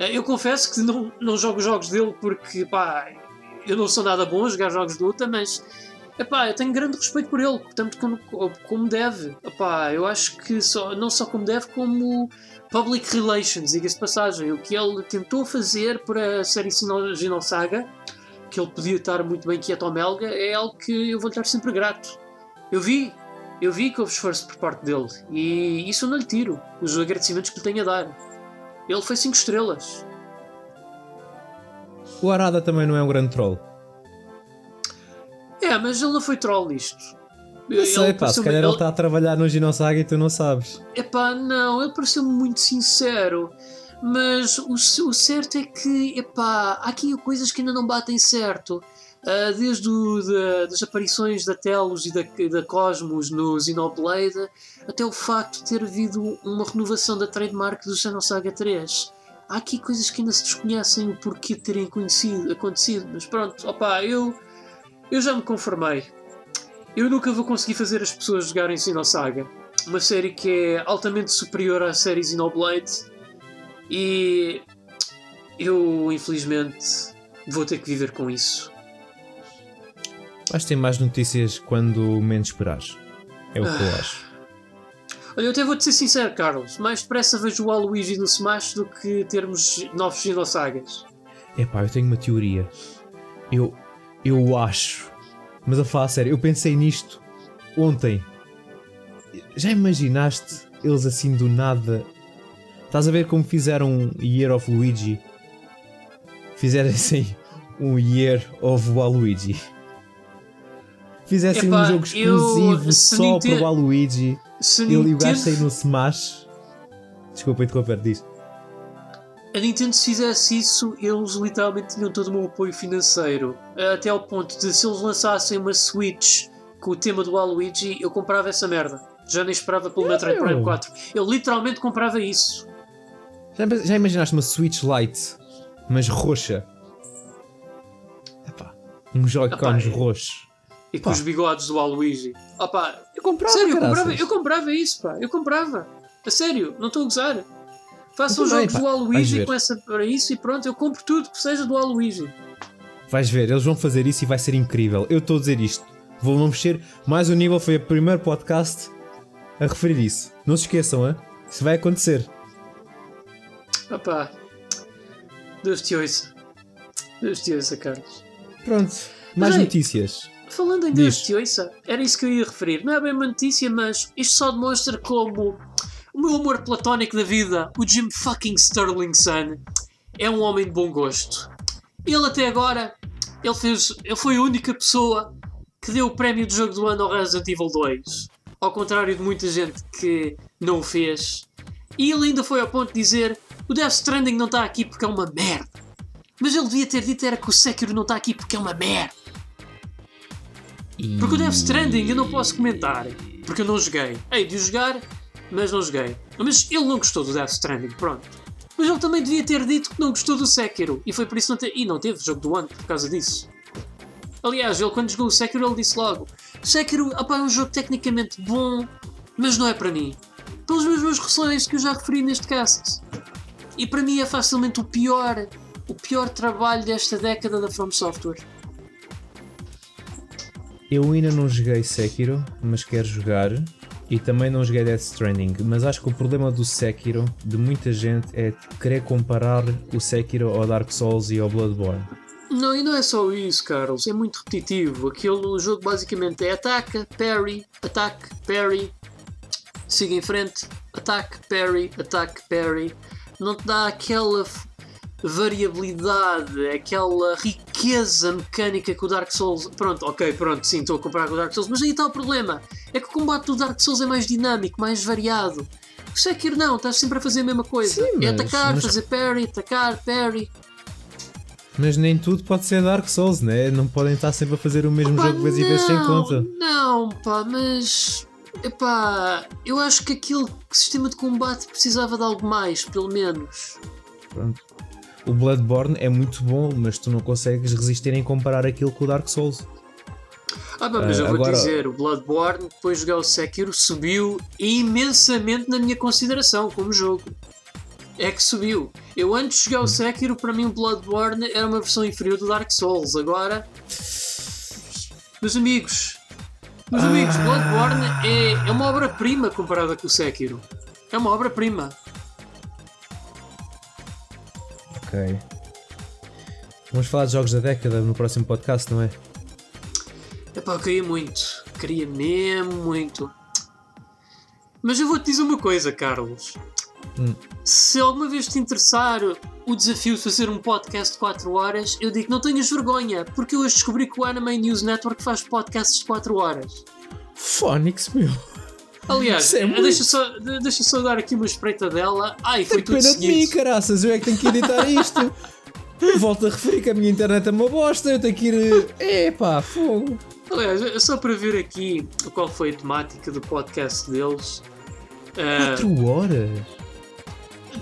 B: Eh, Eu confesso que não, não jogo os jogos dele porque, pá, eu não sou nada bom a jogar jogos de luta, mas, epá, eu tenho grande respeito por ele, tanto como, como deve. Epá, eu acho que só, não só como deve, como public relations, diga-se de passagem. O que ele tentou fazer para a série Sino- Xenosaga que ele podia estar muito bem quieto ao Melga é algo que eu vou lhe estar sempre grato. Eu vi, eu vi que houve esforço por parte dele e isso eu não lhe tiro, os agradecimentos que lhe tenho a dar. Ele foi 5 estrelas.
A: O Arada também não é um grande troll.
B: É, mas ele não foi troll nisto.
A: Eu sei, pá, se calhar ele está a trabalhar no Ginossaga e tu não sabes.
B: Epá, não, ele pareceu-me muito sincero. Mas o, o certo é que, epá, há aqui coisas que ainda não batem certo. Ah, desde o, da- das aparições da Telos e da, da Cosmos no Xenoblade, até o facto de ter havido uma renovação da trademark do Xenosaga 3. Há aqui coisas que ainda se desconhecem o porquê de terem conhecido, acontecido. Mas pronto, opá, eu, eu já me conformei. Eu nunca vou conseguir fazer as pessoas jogarem Xenosaga. Uma série que é altamente superior à série Xenoblade. E eu, infelizmente, vou ter que viver com isso.
A: Vais ter mais notícias quando menos esperares. É o que eu acho.
B: Olha, eu até vou-te ser sincero, Carlos. Mais depressa vejo o Waluigi no Smash do que termos novos Xenosagas.
A: Epá, eu tenho uma teoria. Eu, eu acho. Mas a falar a sério, eu pensei nisto ontem. Já imaginaste eles assim do nada? Estás a ver como fizeram um Year of Luigi? Fizeram assim um Year of Waluigi. Fizessem um jogo
B: eu-
A: exclusivo
B: se
A: só
B: Nintendo-
A: para o Waluigi. Ele e o gajo sair no Smash. Desculpa interromper, diz.
B: A Nintendo se fizesse isso, eles literalmente tinham todo o meu apoio financeiro. Até ao ponto de se eles lançassem uma Switch com o tema do Waluigi, eu comprava essa merda. Já nem esperava pelo Metroid
A: meu.
B: Prime 4. Eu literalmente comprava isso.
A: Já, já imaginaste uma Switch Lite, mas roxa? Epá, um Joy-Cons
B: é-
A: roxo.
B: E com
A: Pá.
B: os bigodes do Waluigi. Opa,
A: Eu comprava,
B: sério, eu comprava, eu comprava isso, pá. Eu comprava. A sério, não estou a gozar. Façam
A: também,
B: jogos do Waluigi com essa para isso e pronto, eu compro tudo que seja do Waluigi.
A: Vais ver, eles vão fazer isso e vai ser incrível. Eu estou a dizer isto. Vou não mexer. Mais um nível foi o primeiro podcast a referir isso. Não se esqueçam, hein? isso vai acontecer.
B: Opá, Deus te ouça. Deus te ouça, Carlos.
A: Pronto, mais
B: ei,
A: notícias.
B: Falando em Deus te ouça, era isso que eu ia referir. Não é bem uma notícia, mas isto só demonstra como o meu amor platónico da vida, o Jim fucking Sterling Sun, é um homem de bom gosto. Ele até agora, ele, fez, ele foi a única pessoa que deu o prémio de jogo do ano ao Resident Evil 2. Ao contrário de muita gente que não o fez. E ele ainda foi ao ponto de dizer o Death Stranding não está aqui porque é uma merda. Mas ele devia ter dito era que o Sekiro não está aqui porque é uma merda. Porque o Death Stranding eu não posso comentar, porque eu não joguei. Hei de jogar, mas não joguei. Mas ele não gostou do Death Stranding, pronto. Mas ele também devia ter dito que não gostou do Sekiro, e foi por isso não. E não teve jogo do ano por causa disso. Aliás, ele quando jogou o Sekiro ele disse logo Sekiro opa, é um jogo tecnicamente bom, mas não é para mim. Pelas mesmas razões que eu já referi neste cast. E para mim é facilmente o pior, o pior trabalho desta década da From Software.
A: Eu ainda não joguei Sekiro, mas quero jogar. E também não joguei Death Stranding, mas acho que o problema do Sekiro, de muita gente, é querer comparar o Sekiro ao Dark Souls e ao Bloodborne.
B: Não, e não é só isso, Carlos, é muito repetitivo. Aquele jogo basicamente é ataca, parry, ataque, parry, siga em frente, ataque, parry, ataque, parry. Não te dá aquela variabilidade, aquela riqueza mecânica que o Dark Souls. Pronto, ok, pronto, sim, estou a comparar com o Dark Souls, mas aí está o problema: é que o combate do Dark Souls é mais dinâmico, mais variado. O Sekiro não, estás sempre a fazer a mesma coisa.
A: Sim,
B: é
A: mas-
B: atacar,
A: mas-
B: fazer parry, atacar, parry.
A: Mas nem tudo pode ser Dark Souls, né? Não podem estar sempre a fazer o mesmo
B: Pá,
A: jogo vezes e vezes sem conta.
B: Não, pá, mas. Epá, eu acho que aquele sistema de combate precisava de algo mais, pelo menos.
A: Pronto. O Bloodborne é muito bom, mas tu não consegues resistir em comparar aquilo com o Dark Souls.
B: Ah, pá, mas
A: Ah,
B: eu vou
A: agora-
B: dizer, o Bloodborne, depois de jogar o Sekiro, subiu imensamente na minha consideração como jogo. É que subiu. Eu antes de jogar
A: Hum.
B: o Sekiro, para mim o Bloodborne era uma versão inferior do Dark Souls. Agora, meus amigos, meus amigos, Bloodborne é, é uma obra-prima comparada com o Sekiro. É uma obra-prima.
A: Ok. Vamos falar de jogos da década no próximo podcast, não é?
B: Epá, eu queria muito. Queria mesmo muito. Mas eu vou-te dizer uma coisa, Carlos.
A: Hum.
B: Se alguma vez te interessar o desafio de fazer um podcast de 4 horas, eu digo que não tenhas vergonha, porque eu hoje descobri que o Anime News Network faz podcasts de 4 horas.
A: Phonics, meu.
B: Aliás,
A: é muito.
B: deixa, só, de- deixa só dar aqui uma espreita dela. Ai, foi
A: Tem
B: tudo
A: pena de mim,
B: seguido.
A: caraças. Eu é que tenho que editar isto. Volto a referir que a minha internet é uma bosta. Eu tenho que ir. Epá, fogo.
B: Aliás, é só para ver aqui qual foi a temática do podcast deles. Ah,
A: 4 horas?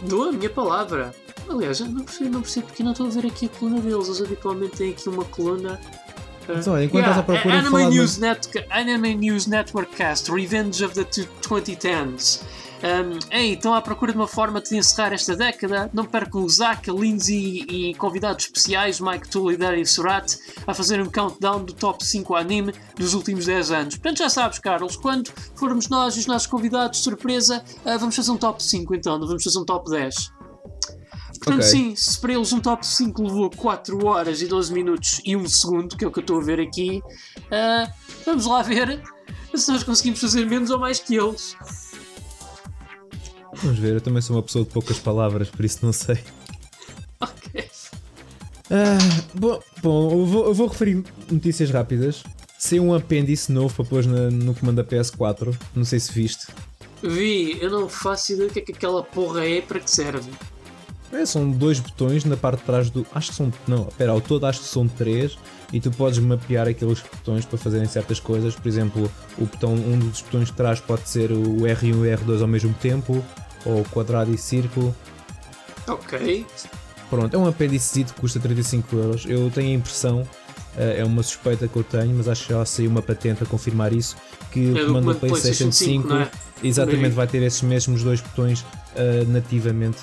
B: Dou a minha palavra. Aliás, eu não percebo, não percebo porque não estou a ver aqui a coluna deles. Eles habitualmente têm aqui uma coluna. Uh,
A: olha, enquanto estás à procura
B: Anime,
A: falar de
B: News Net, Anime News Network Cast Revenge of the 2010s. Um, ei, estão à procura de uma forma de encerrar esta década? Não percam o Zack, a Lindsay e convidados especiais, Mike Tully e Darius Surat, a fazer um countdown do top 5 anime dos últimos 10 anos. Portanto, já sabes, Carlos, quando formos nós e os nossos convidados de surpresa, ah, vamos fazer um top 5 então, não vamos fazer um top 10. Portanto,
A: Ok.
B: sim, se para eles um top 5 levou 4 horas e 12 minutos e 1 segundo, que é o que eu estou a ver aqui, ah, vamos lá ver se nós conseguimos fazer menos ou mais que eles.
A: Vamos ver, eu também sou uma pessoa de poucas palavras, por isso não sei.
B: Ok.
A: Ah, bom, bom eu, vou, eu vou referir notícias rápidas. Saiu um apêndice novo para pôr na- no comando da PS4. Não sei se viste.
B: Vi, eu não faço ideia do que é que aquela porra é para que serve.
A: É, são dois botões na parte de trás do. Acho que são. Não, espera, ao todo acho que são três. E tu podes mapear aqueles botões para fazerem certas coisas. Por exemplo, o botão, um dos botões de trás pode ser o R1 e o R2 ao mesmo tempo, ou quadrado e círculo.
B: Ok.
A: Pronto, é um apêndice que custa 35 euros. Eu tenho a impressão, eh, é uma suspeita que eu tenho, mas acho que já saiu uma patente a confirmar isso, que
B: É
A: o
B: do
A: comando do PlayStation,
B: PlayStation 5,
A: 5
B: não é?
A: exatamente vai ter esses mesmos dois botões eh, nativamente.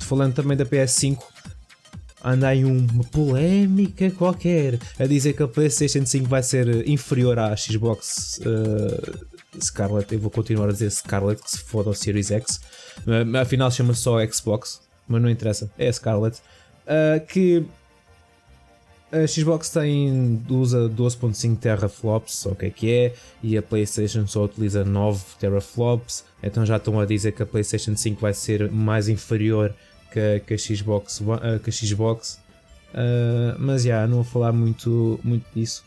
A: Falando também da PS5, anda aí uma polémica qualquer a dizer que a PlayStation 5 vai ser inferior à Xbox eh, Scarlet, eu vou continuar a dizer Scarlet, que se foda ao Series X. Uh, afinal chama só Xbox, mas não interessa, é Scarlet. Uh, que a Xbox tem, usa 12.5 teraflops, o que é que é, e a PlayStation só utiliza 9 teraflops, então já estão a dizer que a PlayStation 5 vai ser mais inferior que, que a Xbox, uh, que a Xbox. Uh, mas já, não vou falar muito, muito disso.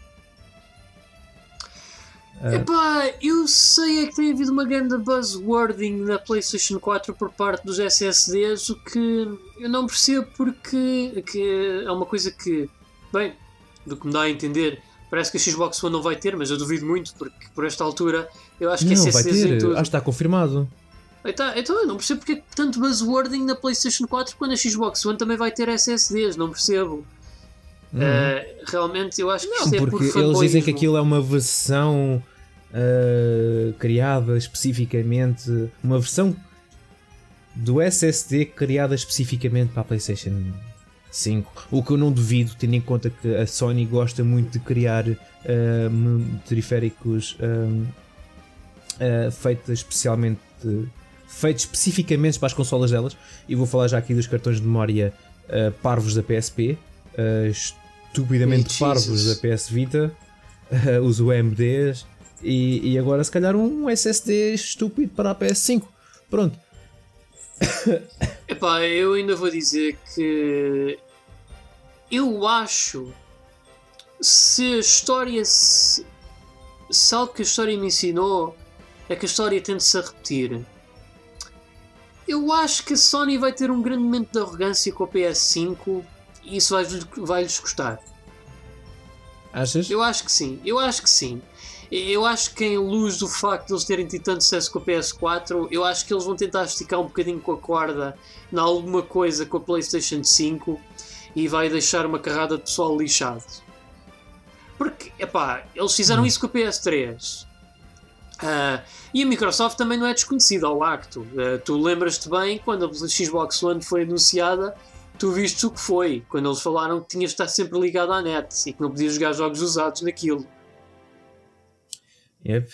B: Uh, Epá, eu sei é que tem havido uma grande buzzwording na PlayStation 4 por parte dos SSDs, o que eu não percebo porque que é uma coisa que, bem, do que me dá a entender, parece que a Xbox One não vai ter, mas eu duvido muito porque por esta altura eu acho que
A: não,
B: SSDs
A: vai ter.
B: em tudo.
A: Acho que está confirmado.
B: Então, então eu não percebo porque é tanto buzzwording na PlayStation 4 quando a Xbox One também vai ter SSDs, não percebo. Uhum. Uh, realmente eu acho que
A: não,
B: isto é
A: porque
B: por
A: eles dizem que aquilo é uma versão uh, criada especificamente, uma versão do SSD criada especificamente para a PlayStation 5. O que eu não duvido, tendo em conta que a Sony gosta muito de criar uh, periféricos feitos especialmente feitos especificamente para as consolas delas. E vou falar já aqui dos cartões de memória uh, parvos da PSP, uh, estupidamente parvos da PS Vita, uh, os UMDs e, e agora se calhar um SSD estúpido para a PS5. Pronto.
B: Epá, eu ainda vou dizer que eu acho se a história se, se algo que a história me ensinou é que a história tende-se a repetir eu acho que a Sony vai ter um grande momento de arrogância com a PS5 e isso vai-lhes vai custar.
A: Achas?
B: Eu acho que sim, eu acho que sim. Eu acho que em luz do facto de eles terem tido tanto sucesso com a PS4, eu acho que eles vão tentar esticar um bocadinho com a corda em alguma coisa com a PlayStation 5 e vai deixar uma carrada de pessoal lixado. Porque, epá, eles fizeram hum. isso com a PS3. Uh, e a Microsoft também não é desconhecida ao acto. Uh, tu lembras-te bem quando a Xbox One foi anunciada, tu viste o que foi, quando eles falaram que tinhas de estar sempre ligado à net e que não podias jogar jogos usados naquilo.
A: Yep.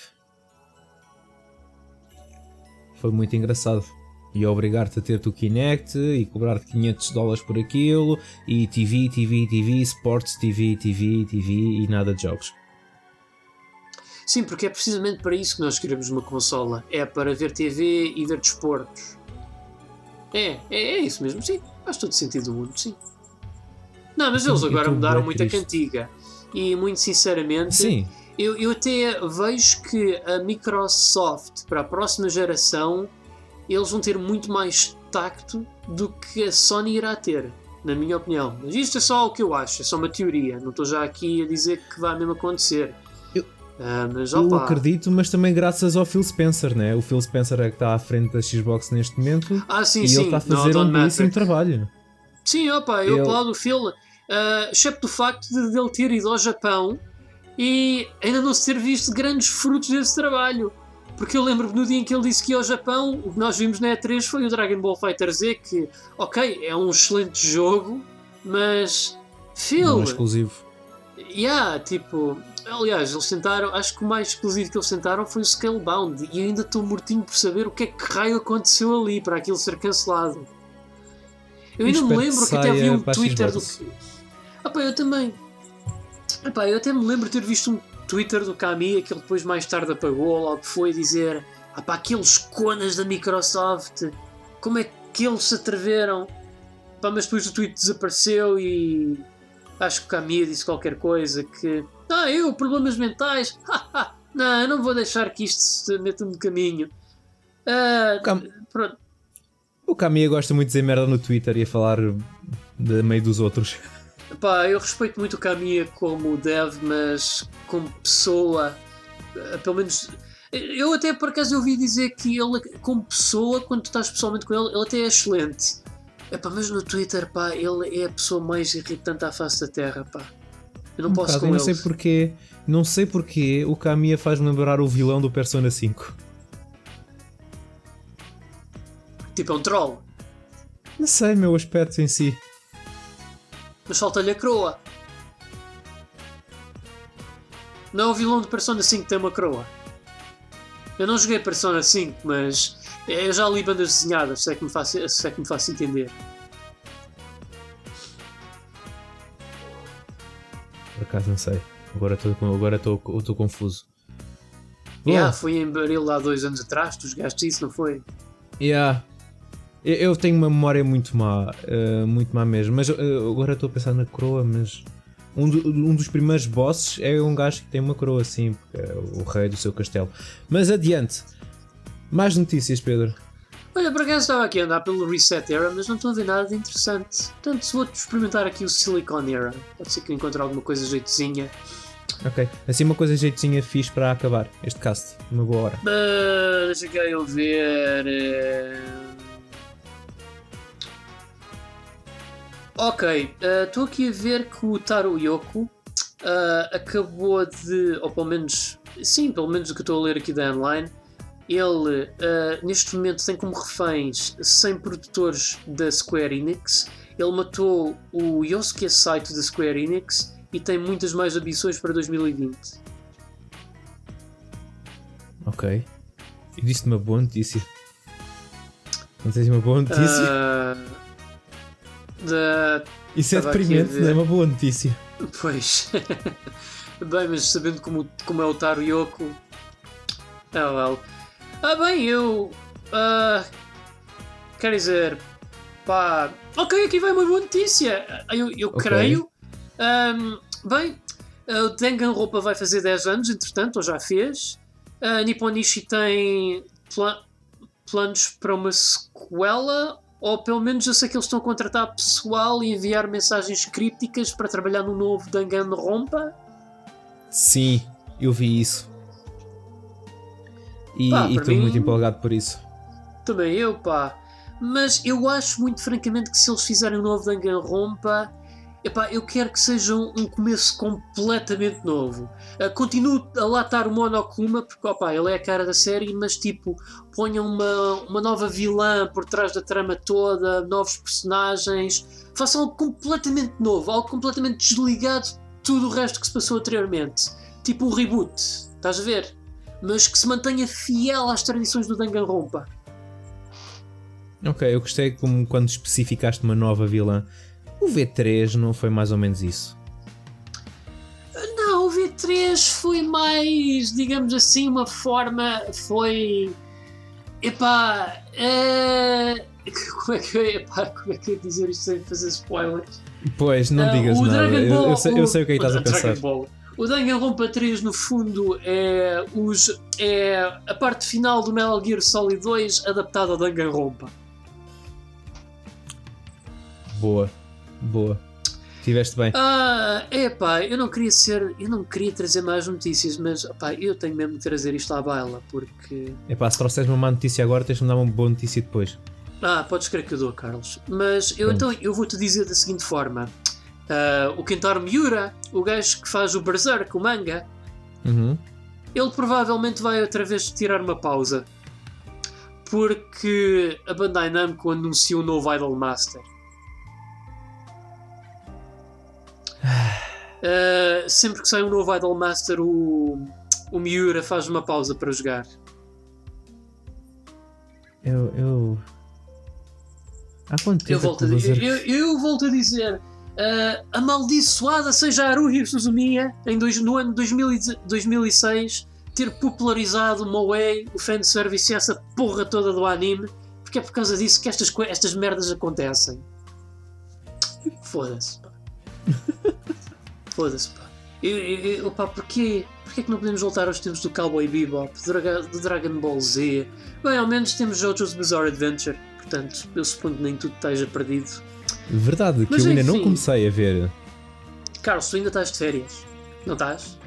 A: Foi muito engraçado. E obrigar-te a ter o Kinect e cobrar-te 500 dólares por aquilo, e TV, TV, TV, Sports TV, TV, TV e nada de jogos.
B: Sim, porque é precisamente para isso que nós queremos uma consola. É para ver TV e ver desportos. É, é, é isso mesmo, sim. Faz todo sentido do mundo, sim. Não, mas eles agora mudaram muito a cantiga. E muito sinceramente,
A: sim.
B: Eu, eu até vejo que a Microsoft, para a próxima geração, eles vão ter muito mais tacto do que a Sony irá ter, na minha opinião. Mas isto é só o que eu acho, é só uma teoria. Não estou já aqui a dizer que vai mesmo acontecer. Uh, mas,
A: eu acredito, mas também graças ao Phil Spencer, né? O Phil Spencer é que está à frente da Xbox neste momento
B: ah, sim,
A: e
B: sim.
A: ele está a fazer um belíssimo trabalho.
B: Sim, opa, eu ele... aplaudo o Phil, uh, excepto o facto de ele ter ido ao Japão e ainda não se ter visto grandes frutos desse trabalho. Porque eu lembro-me no dia em que ele disse que ia ao Japão, o que nós vimos na E3 foi o Dragon Ball Fighter Z, que, ok, é um excelente jogo, mas. Phil.
A: Não é exclusivo.
B: Yeah, tipo, Aliás, eles tentaram, acho que o mais exclusivo que eles tentaram foi o Scalebound e ainda estou mortinho por saber o que é que raio aconteceu ali para aquilo ser cancelado. Eu ainda me lembro que, até vi um Twitter do. Ah, pá, eu também. Ah, pá, eu até me lembro de ter visto um Twitter do Kami que ele depois mais tarde apagou, ou logo foi dizer: Ah, pá, aqueles conas da Microsoft, como é que eles se atreveram? Pá, mas depois o tweet desapareceu e acho que o Kami disse qualquer coisa que ah, eu, problemas mentais? não, eu não vou deixar que isto se meta no caminho. Uh, o, Cam... pronto.
A: o Camille gosta muito de dizer merda no Twitter e a falar de meio dos outros.
B: Pá, eu respeito muito o Camille como dev, mas como pessoa, ah, pelo menos. Eu até por acaso ouvi dizer que ele, como pessoa, quando tu estás pessoalmente com ele, ele até é excelente. Epá, mas no Twitter, pá, ele é a pessoa mais irritante à face da Terra, pá. Eu não um posso bocado, com
A: não sei porquê, não sei porquê o Kamiya faz-me lembrar o vilão do Persona 5.
B: Tipo, é um troll.
A: Não sei, meu aspecto em si.
B: Mas falta-lhe a croa. Não é o vilão do Persona 5 que tem uma croa. Eu não joguei Persona 5, mas eu já li bandas desenhadas, se é que me faço, se é que me faço entender.
A: Por acaso não sei. Agora estou agora estou confuso.
B: Yeah, foi em Baril há dois anos atrás, tu jogaste isso, não foi?
A: Yeah. Eu tenho uma memória muito má, uh, muito má mesmo. Mas uh, agora estou a pensar na coroa, mas um, do, um, dos primeiros bosses é um gajo que tem uma coroa assim, porque é o rei do seu castelo. Mas adiante. Mais notícias, Pedro.
B: Olha, por acaso estava aqui a andar pelo Reset Era, mas não estou a ver nada de interessante. Portanto, vou experimentar aqui o Silicon Era. Pode ser que eu encontre alguma coisa jeitozinha.
A: Ok, assim uma coisa jeitozinha fixe para acabar este cast. Uma boa hora.
B: Uh, deixa cá eu ver. Uh... Ok, estou uh, aqui a ver que o Taro Yoko uh, acabou de, ou pelo menos, sim, pelo menos o que estou a ler aqui da online, ele uh, neste momento tem como reféns 100 produtores da Square Enix. Ele matou o Yosuke Saito da Square Enix e tem muitas mais ambições para 2020.
A: Ok. E disse uma boa notícia. Não tens uma boa notícia?
B: Uh,
A: Isso é deprimente, não é uma boa notícia.
B: Pois. bem, mas sabendo como, como é o Taro Yoko. Ah, well. Ah, bem, eu. Uh, quer dizer. Pá. Ok, aqui vai uma boa notícia. Eu, eu okay. creio. Um, bem, o Danganronpa vai fazer 10 anos, entretanto, ou já fez. A Nipponishi tem pla planos para uma sequela ou pelo menos eu sei que eles estão a contratar pessoal e enviar mensagens crípticas para trabalhar no novo Danganronpa.
A: Sim, eu vi isso. E estou muito empolgado por isso.
B: Também eu, pá. Mas eu acho muito francamente que se eles fizerem um novo Danganronpa Epá, eu quero que seja um, começo completamente novo. Uh, continuo a lá estar o Monokuma, porque opa, ele é a cara da série, mas tipo, ponham uma, uma nova vilã por trás da trama toda, novos personagens, façam algo completamente novo, algo completamente desligado de tudo o resto que se passou anteriormente. Tipo um reboot, estás a ver? Mas que se mantenha fiel às tradições do Danganronpa.
A: Ok, eu gostei como quando especificaste uma nova vilã o V3 não foi mais ou menos isso?
B: Não, o V3 foi mais, digamos assim, uma forma. Foi. Epá. É... Como, é que eu, epá, como é que eu ia dizer isto sem fazer spoilers?
A: Pois, não uh, digas nada. Ball, eu, eu, sei, eu, sei, o que é que estás a pensar. Ball.
B: O Danganronpa 3, no fundo, é, os, é a parte final do Metal Gear Solid 2 adaptada ao Danganronpa.
A: Boa. Boa. Tiveste bem.
B: Ah, é pá, eu não queria ser. Eu não queria trazer mais notícias, mas pá, eu tenho mesmo de trazer isto à baila, porque.
A: É pá, se trouxeres uma má notícia agora, tens de me dar uma boa notícia depois.
B: Ah, podes crer que eu dou, Carlos. Mas eu então eu vou-te dizer da seguinte forma: uh, o Kentaro Miura, o gajo que faz o Berserk, o manga,
A: uhum.
B: ele provavelmente vai outra vez tirar uma pausa. Porque a Bandai Namco anunciou o novo Idol Master. Uh, sempre que sai um novo Idol Master, o, o Miura faz uma pausa para jogar.
A: Eu. eu... Há quanto tempo?
B: Eu volto, a, dizer, eu, eu volto a dizer. Uh, amaldiçoada seja a Haruhi Suzumiya em dois, no ano 2000, 2006 ter popularizado o Moe, o fanservice e essa porra toda do anime, porque é por causa disso que estas, estas merdas acontecem. Foda-se. Foda-se, pá. Eu, porquê, porquê que não podemos voltar aos tempos do Cowboy Bebop, do, Dragon Ball Z? Bem, ao menos temos JoJo's Bizarre Adventure, portanto, eu suponho que nem tudo esteja perdido.
A: Verdade, que Mas, eu ainda enfim, não comecei a ver.
B: Carlos, tu ainda estás de férias, não estás?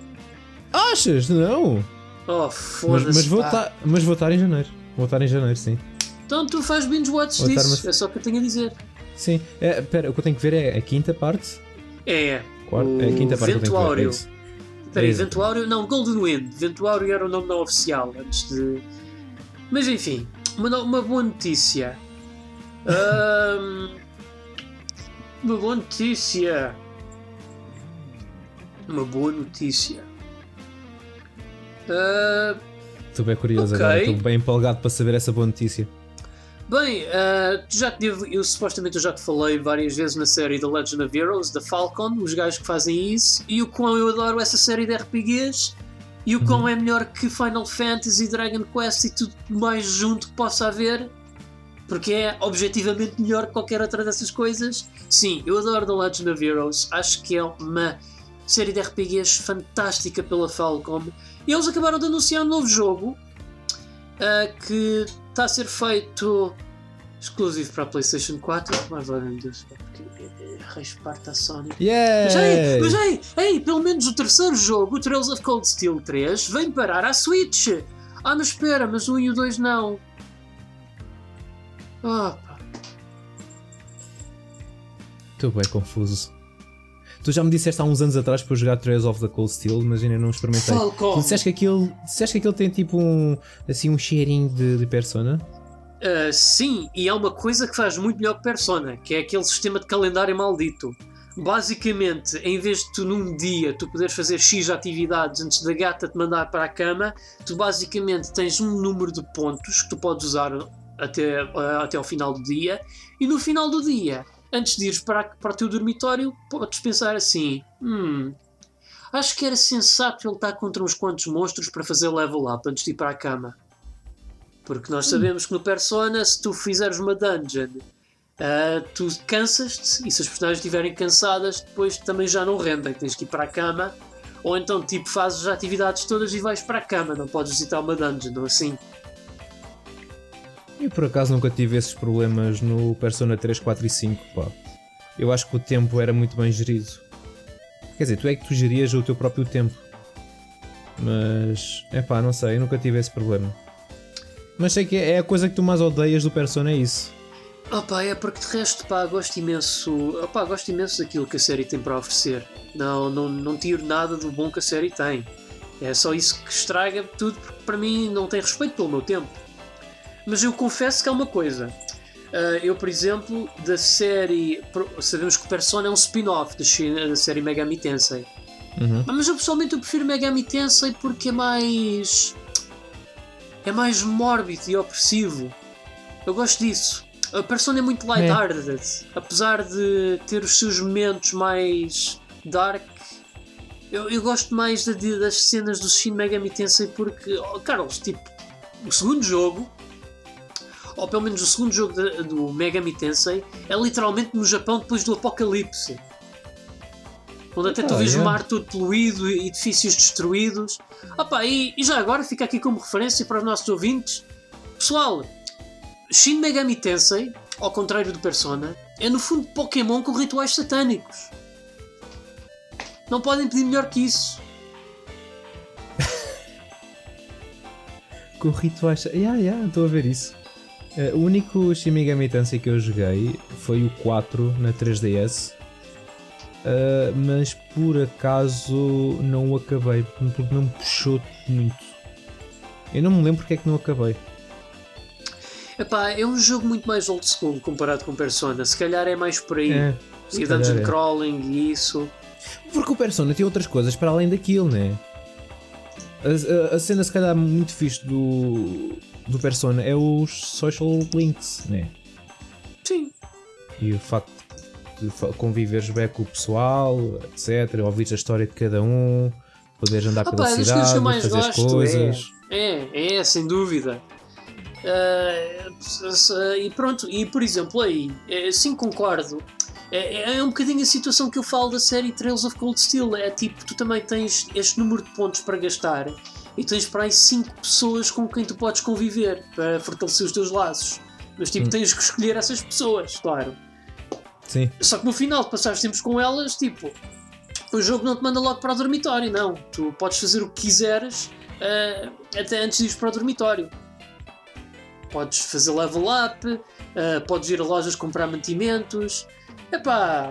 A: Achas? Não!
B: Oh, foda-se. Mas,
A: mas, vou estar, mas vou estar em janeiro. Vou estar em janeiro, sim.
B: Então tu faz binge watch disso, mas... é só o que eu tenho a dizer.
A: Sim, é, pera, o que eu tenho que ver é a quinta parte.
B: É,
A: Quarto, é a quinta parte Ventuário.
B: Espera aí, Ventuário. Não, Golden Wind. Ventuário era o nome não oficial antes de. Mas enfim, uma, uma boa notícia. um, uma boa notícia. Uma boa notícia. Uh,
A: Estou bem curioso
B: Ok.
A: agora, estou bem empolgado para saber essa boa notícia.
B: Bem, uh, já te devo, eu supostamente eu já te falei várias vezes na série The Legend of Heroes, da Falcon, os gajos que fazem isso, e o quão eu adoro essa série de RPGs, e o quão é melhor que Final Fantasy, Dragon Quest e tudo mais junto que possa haver, porque é objetivamente melhor que qualquer outra dessas coisas. Sim, eu adoro The Legend of Heroes, acho que é uma série de RPGs fantástica pela Falcom, e eles acabaram de anunciar um novo jogo uh, que está a ser feito exclusivo para a PlayStation 4. Mas olha, meu Deus, é porque resparta a Sony. Mas ei, mas
A: Yeah!
B: ei, ei, pelo menos o terceiro jogo, o Trails of Cold Steel 3, vem parar à Switch. Ah, mas espera, mas o 1 e o 2 não. Ah, pá.
A: Estou bem confuso. Tu já me disseste há uns anos atrás para eu jogar Trails of the Cold Steel, mas ainda não experimentei.
B: Falcom.
A: Tu disseste que aquilo, disseste que aquilo tem tipo um, assim, um cheirinho de, de persona?
B: Uh, sim, e há uma coisa que faz muito melhor que Persona, que é aquele sistema de calendário maldito. Basicamente, em vez de tu num dia tu poderes fazer X atividades antes da gata te mandar para a cama, tu basicamente tens um número de pontos que tu podes usar até, uh, até ao final do dia, e no final do dia, antes de ires para, para o teu dormitório, podes pensar assim: hum, acho que era sensato ele estar contra uns quantos monstros para fazer level up antes de ir para a cama. Porque nós sabemos que no Persona, se tu fizeres uma dungeon, ah, tu cansas-te e se as personagens estiverem cansadas, depois também já não rendem, tens que ir para a cama. Ou então, tipo, fazes as atividades todas e vais para a cama, não podes visitar uma dungeon, ou assim.
A: Eu por acaso nunca tive esses problemas no Persona 3, 4 e 5, pá. Eu acho que o tempo era muito bem gerido. Quer dizer, tu é que tu gerias o teu próprio tempo. Mas, é pá, não sei, eu nunca tive esse problema. Mas sei que é a coisa que tu mais odeias do Persona é isso.
B: Opa, é porque de resto, pá, gosto imenso. Opa, gosto imenso daquilo que a série tem para oferecer. Não, não, não tiro nada do bom que a série tem. É só isso que estraga tudo, porque para mim não tem respeito pelo meu tempo. Mas eu confesso que há uma coisa. Ah, eu, por exemplo, da série. Sabemos que o Persona é um spin-off da série Megami Tensei.
A: Uhum.
B: Mas eu pessoalmente eu prefiro Megami Tensei porque é mais. É mais mórbido e opressivo. Eu gosto disso. A Persona é muito light-hearted, apesar de ter os seus momentos mais dark. Eu, eu gosto mais da- de- das cenas do Shin Megami Tensei porque, oh, Carlos, tipo, o segundo jogo, ou pelo menos o segundo jogo de- do Megami Tensei, é literalmente no Japão depois do apocalipse. Onde até tu
A: Ah,
B: vês o mar todo poluído e edifícios destruídos. Opa, e, e já agora fica aqui como referência para os nossos ouvintes. Pessoal, Shin Megami Tensei, ao contrário do Persona, é no fundo Pokémon com rituais satânicos. Não podem pedir melhor que isso.
A: Com rituais. Yeah, yeah, estou a ver isso. Eh, o único Shin Megami Tensei que eu joguei foi o 4 na 3DS. Eh, mas por acaso não o acabei, porque não me puxou muito. Eu não me lembro porque é que não acabei.
B: Epá, é um jogo muito mais old school comparado com Persona. Se calhar é mais por aí.
A: É,
B: e dungeon
A: é.
B: crawling e isso.
A: Porque o Persona tem outras coisas para além daquilo, né? A, a- a cena, se calhar, muito fixe do, do Persona é os social links, né?
B: Sim.
A: E o facto conviveres bem com o pessoal, etc. Ouvires a história de cada um, poderes andar
B: Ah
A: pela cidade,
B: eu mais
A: fazer
B: gosto
A: coisas.
B: é, é, é, sem dúvida. Se- e pronto, e por exemplo, aí, é, sim concordo. É, é um bocadinho a situação que eu falo da série Trails of Cold Steel. É tipo, tu também tens este número de pontos para gastar e tens para aí 5 pessoas com quem tu podes conviver para fortalecer os teus laços. Mas tipo,
A: Hum.
B: tens que escolher essas pessoas, claro.
A: Sim.
B: Só que no final de passares tempos com elas, tipo, o jogo não te manda logo para o dormitório, não. Tu podes fazer o que quiseres eh, até antes de ir para o dormitório. Podes fazer level up, eh, podes ir a lojas comprar mantimentos. Epá,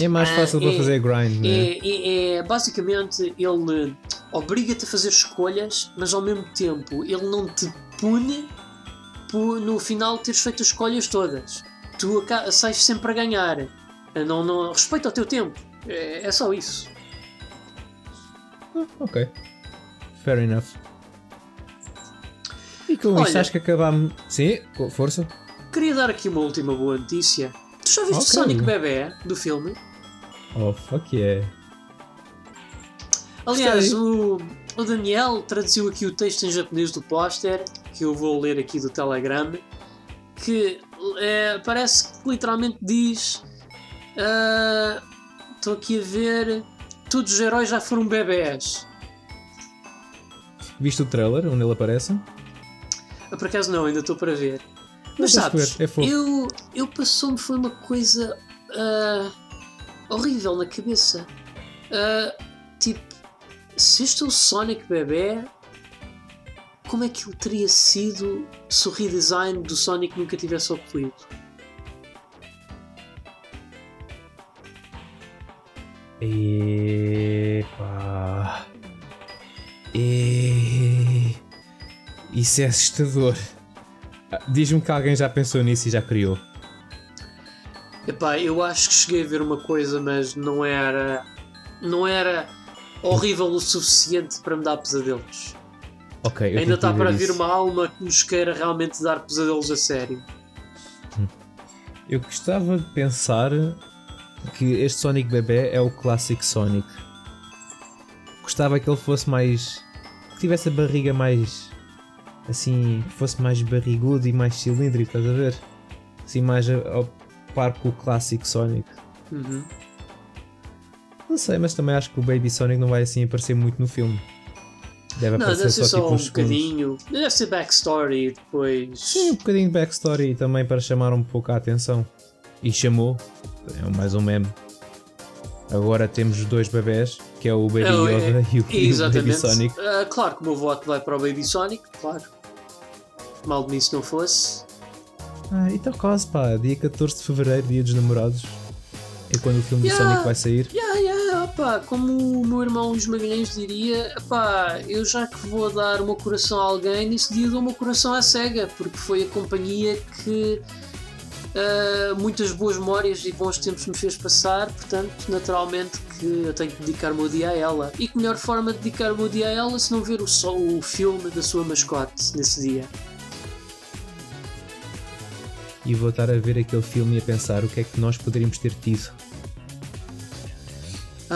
A: É mais
B: Ah,
A: fácil para
B: é-
A: fazer grind, né?
B: é, é- é- basicamente ele obriga-te a fazer escolhas, mas ao mesmo tempo ele não te pune por no final teres feito as escolhas todas. Tu sais sempre a ganhar. Não, não, respeita o teu tempo. É, é só isso.
A: Ah, ok. Fair enough. com isto acho que acabámos. Sim, com força.
B: Queria dar aqui uma última boa notícia. Tu já viste o
A: Ok.
B: Sonic Bebé do filme?
A: Oh, fuck yeah.
B: Aliás, o, o Daniel traduziu aqui o texto em japonês do póster, que eu vou ler aqui do Telegram, que é, parece que literalmente diz. ah, Estou aqui a ver. Todos os heróis já foram bebés.
A: Viste o trailer onde ele aparece?
B: Ah, Por acaso não, ainda estou para ver. Mas sabes,
A: é
B: eu, eu passou-me foi uma coisa ah, horrível na cabeça. Ah, tipo, se este é o Sonic bebê, como é que ele teria sido se o redesign do Sonic nunca tivesse ocorrido?
A: Epá. E... Isso é assustador. Ah, Diz-me que alguém já pensou nisso e já criou.
B: Epá, eu acho que cheguei a ver uma coisa, mas não era. Não era horrível o suficiente para me dar pesadelos.
A: Ok, eu
B: Ainda está para vir
A: isso.
B: uma alma que nos queira realmente dar pesadelos a sério.
A: Eu gostava de pensar que este Sonic bebê é o clássico Sonic. Gostava que ele fosse mais. que tivesse a barriga mais. assim. que fosse mais barrigudo e mais cilíndrico, estás a ver? Assim, mais ao par com o clássico Sonic.
B: Uhum.
A: Não sei, mas também acho que o Baby Sonic não vai assim aparecer muito no filme. Deve
B: Não,
A: aparecer
B: deve ser
A: só,
B: só
A: tipo
B: um
A: uns segundos.
B: bocadinho. Deve ser backstory depois.
A: Sim, um bocadinho de backstory também para chamar um pouco a atenção. E chamou. É mais um meme. Agora temos os dois bebés, que é o Baby
B: É, é,
A: Yoda e o, e o Baby
B: Exatamente.
A: Sonic.
B: Ah, claro que o meu voto vai para o Baby Sonic, claro. Mal de mim se não fosse.
A: Ah, e está quase, pá. Dia 14 de Fevereiro, dia dos namorados. É quando o filme
B: Yeah.
A: do Sonic vai sair.
B: Yeah, yeah, opá, como o meu irmão Luís Magalhães diria, opá, eu já que vou dar o meu coração a alguém, nesse dia dou o meu coração à SEGA, porque foi a companhia que ah, muitas boas memórias e bons tempos me fez passar, portanto, naturalmente que eu tenho que dedicar o meu dia a ela. E que melhor forma de dedicar o meu dia a ela se não ver o, só, o filme da sua mascote nesse dia.
A: E vou estar a ver aquele filme e a pensar o que é que nós poderíamos ter tido.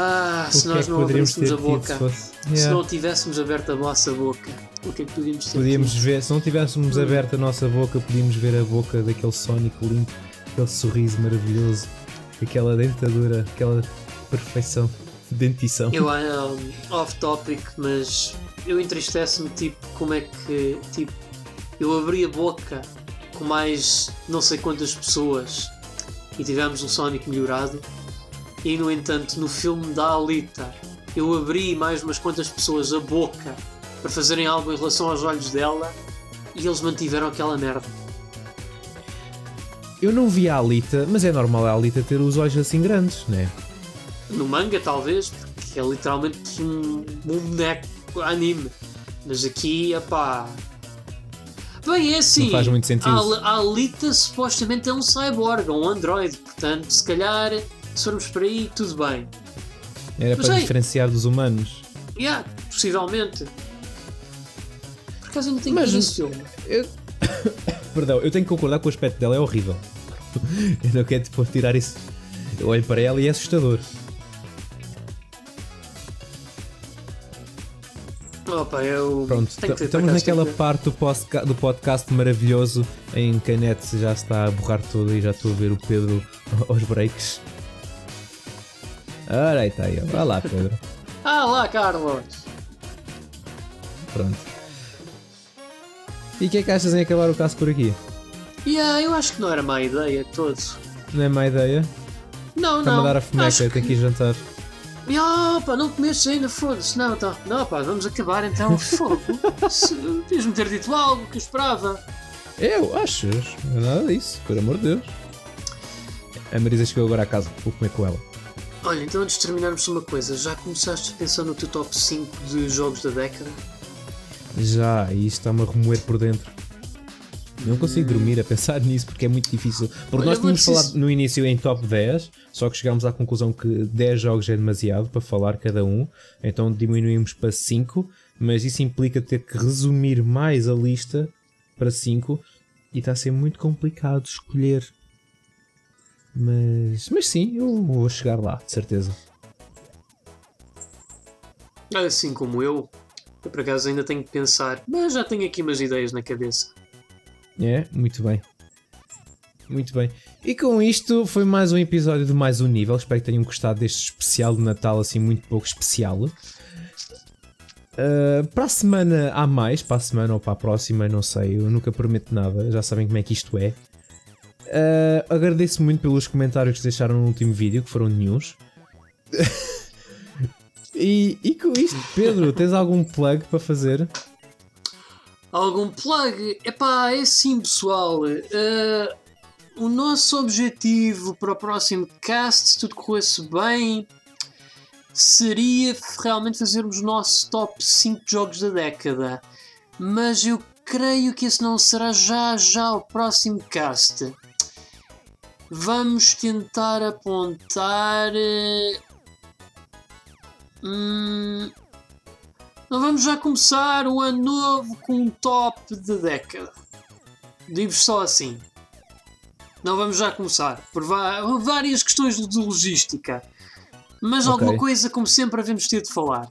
B: Ah,
A: O
B: se
A: é
B: nós
A: que
B: não abríssemos a
A: tido
B: boca,
A: se fosse.
B: se
A: Yeah.
B: não tivéssemos aberto a nossa boca, o que é que podíamos ter
A: Podíamos
B: tido?
A: ver, se não tivéssemos
B: Hum.
A: aberto a nossa boca, podíamos ver a boca daquele Sonic limpo, aquele sorriso maravilhoso, aquela dentadura, aquela perfeição de dentição.
B: Eu um, off topic, mas eu entristece-me tipo como é que tipo eu abri a boca com mais não sei quantas pessoas e tivemos um Sonic melhorado e no entanto no filme da Alita eu abri mais umas quantas pessoas a boca para fazerem algo em relação aos olhos dela e eles mantiveram aquela merda.
A: Eu não vi a Alita, mas é normal a Alita ter os olhos assim grandes, né?
B: No manga, talvez, porque é literalmente um, um boneco anime. Mas aqui, epá. Bem, é assim.
A: Não faz muito sentido.
B: A, a Alita supostamente é um cyborg, um android. Portanto, se calhar, se formos por aí, tudo bem.
A: Era
B: Mas
A: para
B: ei.
A: diferenciar dos humanos.
B: Yeah, possivelmente. Por acaso ainda tenho
A: Mas-
B: esse filme.
A: Eu... Perdão, eu tenho que concordar que o aspecto dela é horrível. eu não quero tipo, tirar isso. Eu olho para ela e é assustador.
B: Opa, eu.
A: Pronto, estamos naquela
B: que
A: parte do, posca- do podcast maravilhoso em que a net já está a borrar toda e já estou a ver o Pedro aos breaks. Ora, aí está aí. Vai lá, Pedro.
B: Ah lá, Carlos!
A: Pronto. E o que é que achas em acabar o caso por aqui?
B: Yeah, eu acho que não era má ideia todo.
A: Não é má ideia?
B: Não,
A: Está-me
B: não.
A: a dar a fomeca, eu tenho que ir jantar.
B: Ah, pá, não comeste ainda, foda-se. Não, tá. Não, pá, vamos acabar então. Fogo. Devias-me ter dito algo que eu esperava.
A: Eu? Achas? Não é nada disso, por amor de Deus. A Marisa chegou agora à casa, vou comer com ela.
B: Olha, então antes de terminarmos uma coisa, já começaste a pensar no teu top 5 de jogos da década?
A: Já, e isto está-me a remoer por dentro. Não consigo dormir a pensar nisso porque é muito difícil. Porque
B: Olha,
A: nós tínhamos
B: preciso-
A: falado no início em top 10, só que chegámos à conclusão que 10 jogos é demasiado para falar cada um, então diminuímos para 5, mas isso implica ter que resumir mais a lista para 5 e está a ser muito complicado escolher. Mas, mas sim, eu vou chegar lá, de certeza.
B: Assim como eu, eu por acaso ainda tenho que pensar, mas já tenho aqui umas ideias na cabeça.
A: É, muito bem. Muito bem. E com isto foi mais um episódio de mais um nível. Espero que tenham gostado deste especial de Natal, assim, muito pouco especial. Uh, para a semana há mais, para a semana ou para a próxima, não sei, eu nunca prometo nada, já sabem como é que isto é. Uh, agradeço muito pelos comentários que deixaram no último vídeo, que foram news. e, e com isto, Pedro, tens algum plug para fazer?
B: Algum plug? Epá, é sim, pessoal. Uh, o nosso objetivo para o próximo cast, se tudo corresse bem, seria realmente fazermos o nosso top 5 jogos da década. Mas eu creio que esse não será já já o próximo cast. Vamos tentar apontar. Eh, hum, não vamos já começar o ano novo com um top de década. Digo só assim. Não vamos já começar. Por várias questões de logística. Mas okay. alguma coisa, como sempre, havemos ter de falar.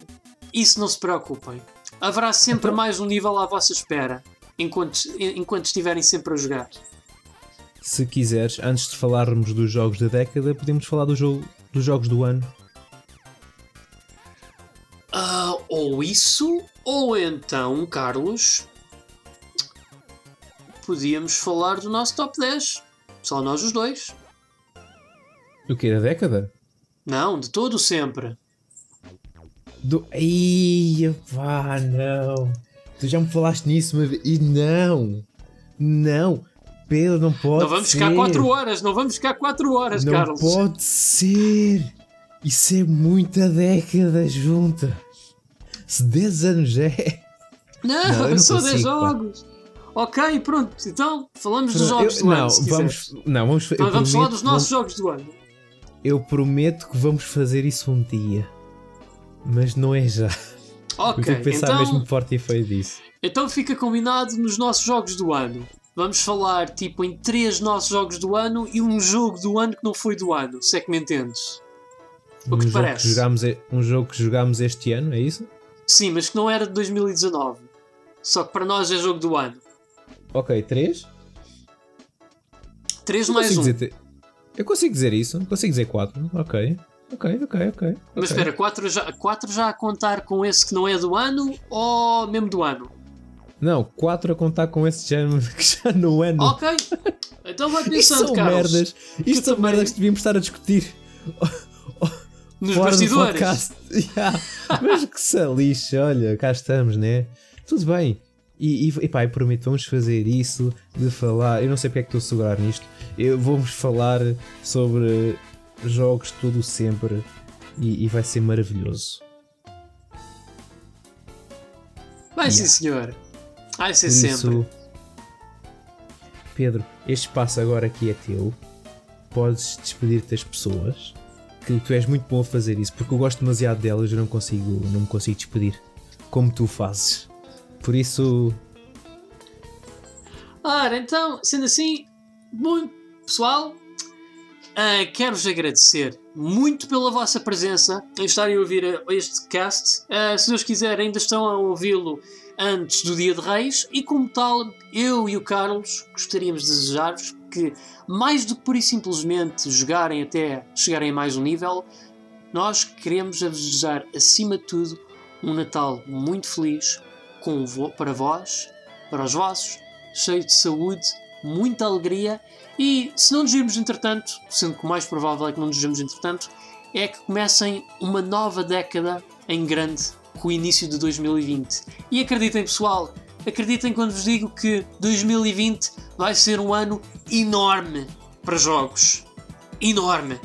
B: Isso não se preocupem. Haverá sempre então... mais um nível à vossa espera. Enquanto, enquanto estiverem sempre a jogar.
A: Se quiseres, antes de falarmos dos jogos da década, podemos falar do jogo, dos jogos do ano.
B: Uh, ou isso, ou então, Carlos, podíamos falar do nosso top 10. Só nós os dois.
A: Do que? Da década?
B: Não, de todo sempre.
A: Do. Ih, pá, não. Tu já me falaste nisso, mas. E não! Não! Pedro, não pode
B: Não vamos
A: ser.
B: ficar 4 horas, não vamos ficar 4 horas,
A: não
B: Carlos.
A: Não pode ser! Isso é muita década junta. Se 10 anos é.
B: Não, não, não só 10 jogos. Pá. Ok, pronto, então falamos dos jogos eu, do
A: não,
B: ano.
A: Vamos, não, vamos,
B: então, vamos prometo, falar dos nossos vamos, jogos do ano.
A: Eu prometo que vamos fazer isso um dia. Mas não é já.
B: Ok,
A: eu tenho que pensar
B: então,
A: mesmo forte e feio disso.
B: Então fica combinado nos nossos jogos do ano. Vamos falar tipo em três nossos jogos do ano e um jogo do ano que não foi do ano, se é que me entendes. O
A: um
B: que
A: te
B: parece?
A: Que jogámos, um jogo que jogámos este ano, é isso?
B: Sim, mas que não era de 2019. Só que para nós é jogo do ano.
A: Ok, três?
B: Três mais um.
A: Dizer, eu consigo dizer isso, consigo dizer quatro. Ok. Ok, ok, ok.
B: Mas okay. espera, quatro já, quatro já a contar com esse que não é do ano ou mesmo do ano?
A: Não, 4 a contar com esse género que já não é no.
B: Ok. Então vai pensando, Isto
A: são
B: Carlos,
A: merdas. Isto são também... merdas que devíamos estar a discutir.
B: Nos bastidores.
A: yeah. Mas que se lixa, olha, cá estamos, né? Tudo bem. E, e, e pá, eu prometo, vamos fazer isso de falar. Eu não sei porque é que estou a segurar nisto. Eu, vamos falar sobre jogos tudo sempre e, e vai ser maravilhoso.
B: Vai yeah. sim, senhor. Vai ser Por sempre. Isso,
A: Pedro, este espaço agora aqui é teu. Podes despedir-te das pessoas. Que tu és muito bom a fazer isso, porque eu gosto demasiado delas e não consigo, não me consigo despedir como tu fazes. Por isso.
B: Ora, então, sendo assim, bom pessoal, uh, quero-vos agradecer muito pela vossa presença em estarem a ouvir este cast. Uh, se Deus quiser, ainda estão a ouvi-lo antes do Dia de Reis e, como tal, eu e o Carlos gostaríamos de desejar-vos que, mais do que por e simplesmente jogarem até chegarem a mais um nível, nós queremos desejar, acima de tudo, um Natal muito feliz com, para vós, para os vossos, cheio de saúde, muita alegria e, se não nos virmos entretanto, sendo que o mais provável é que não nos virmos entretanto, é que comecem uma nova década em grande com o início de 2020. E acreditem, pessoal, acreditem quando vos digo que 2020 vai ser um ano enorme para jogos. Enorme.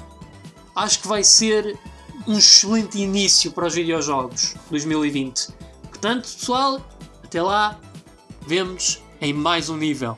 B: Acho que vai ser um excelente início para os videojogos 2020. Portanto, pessoal, até lá, vemos em mais um nível.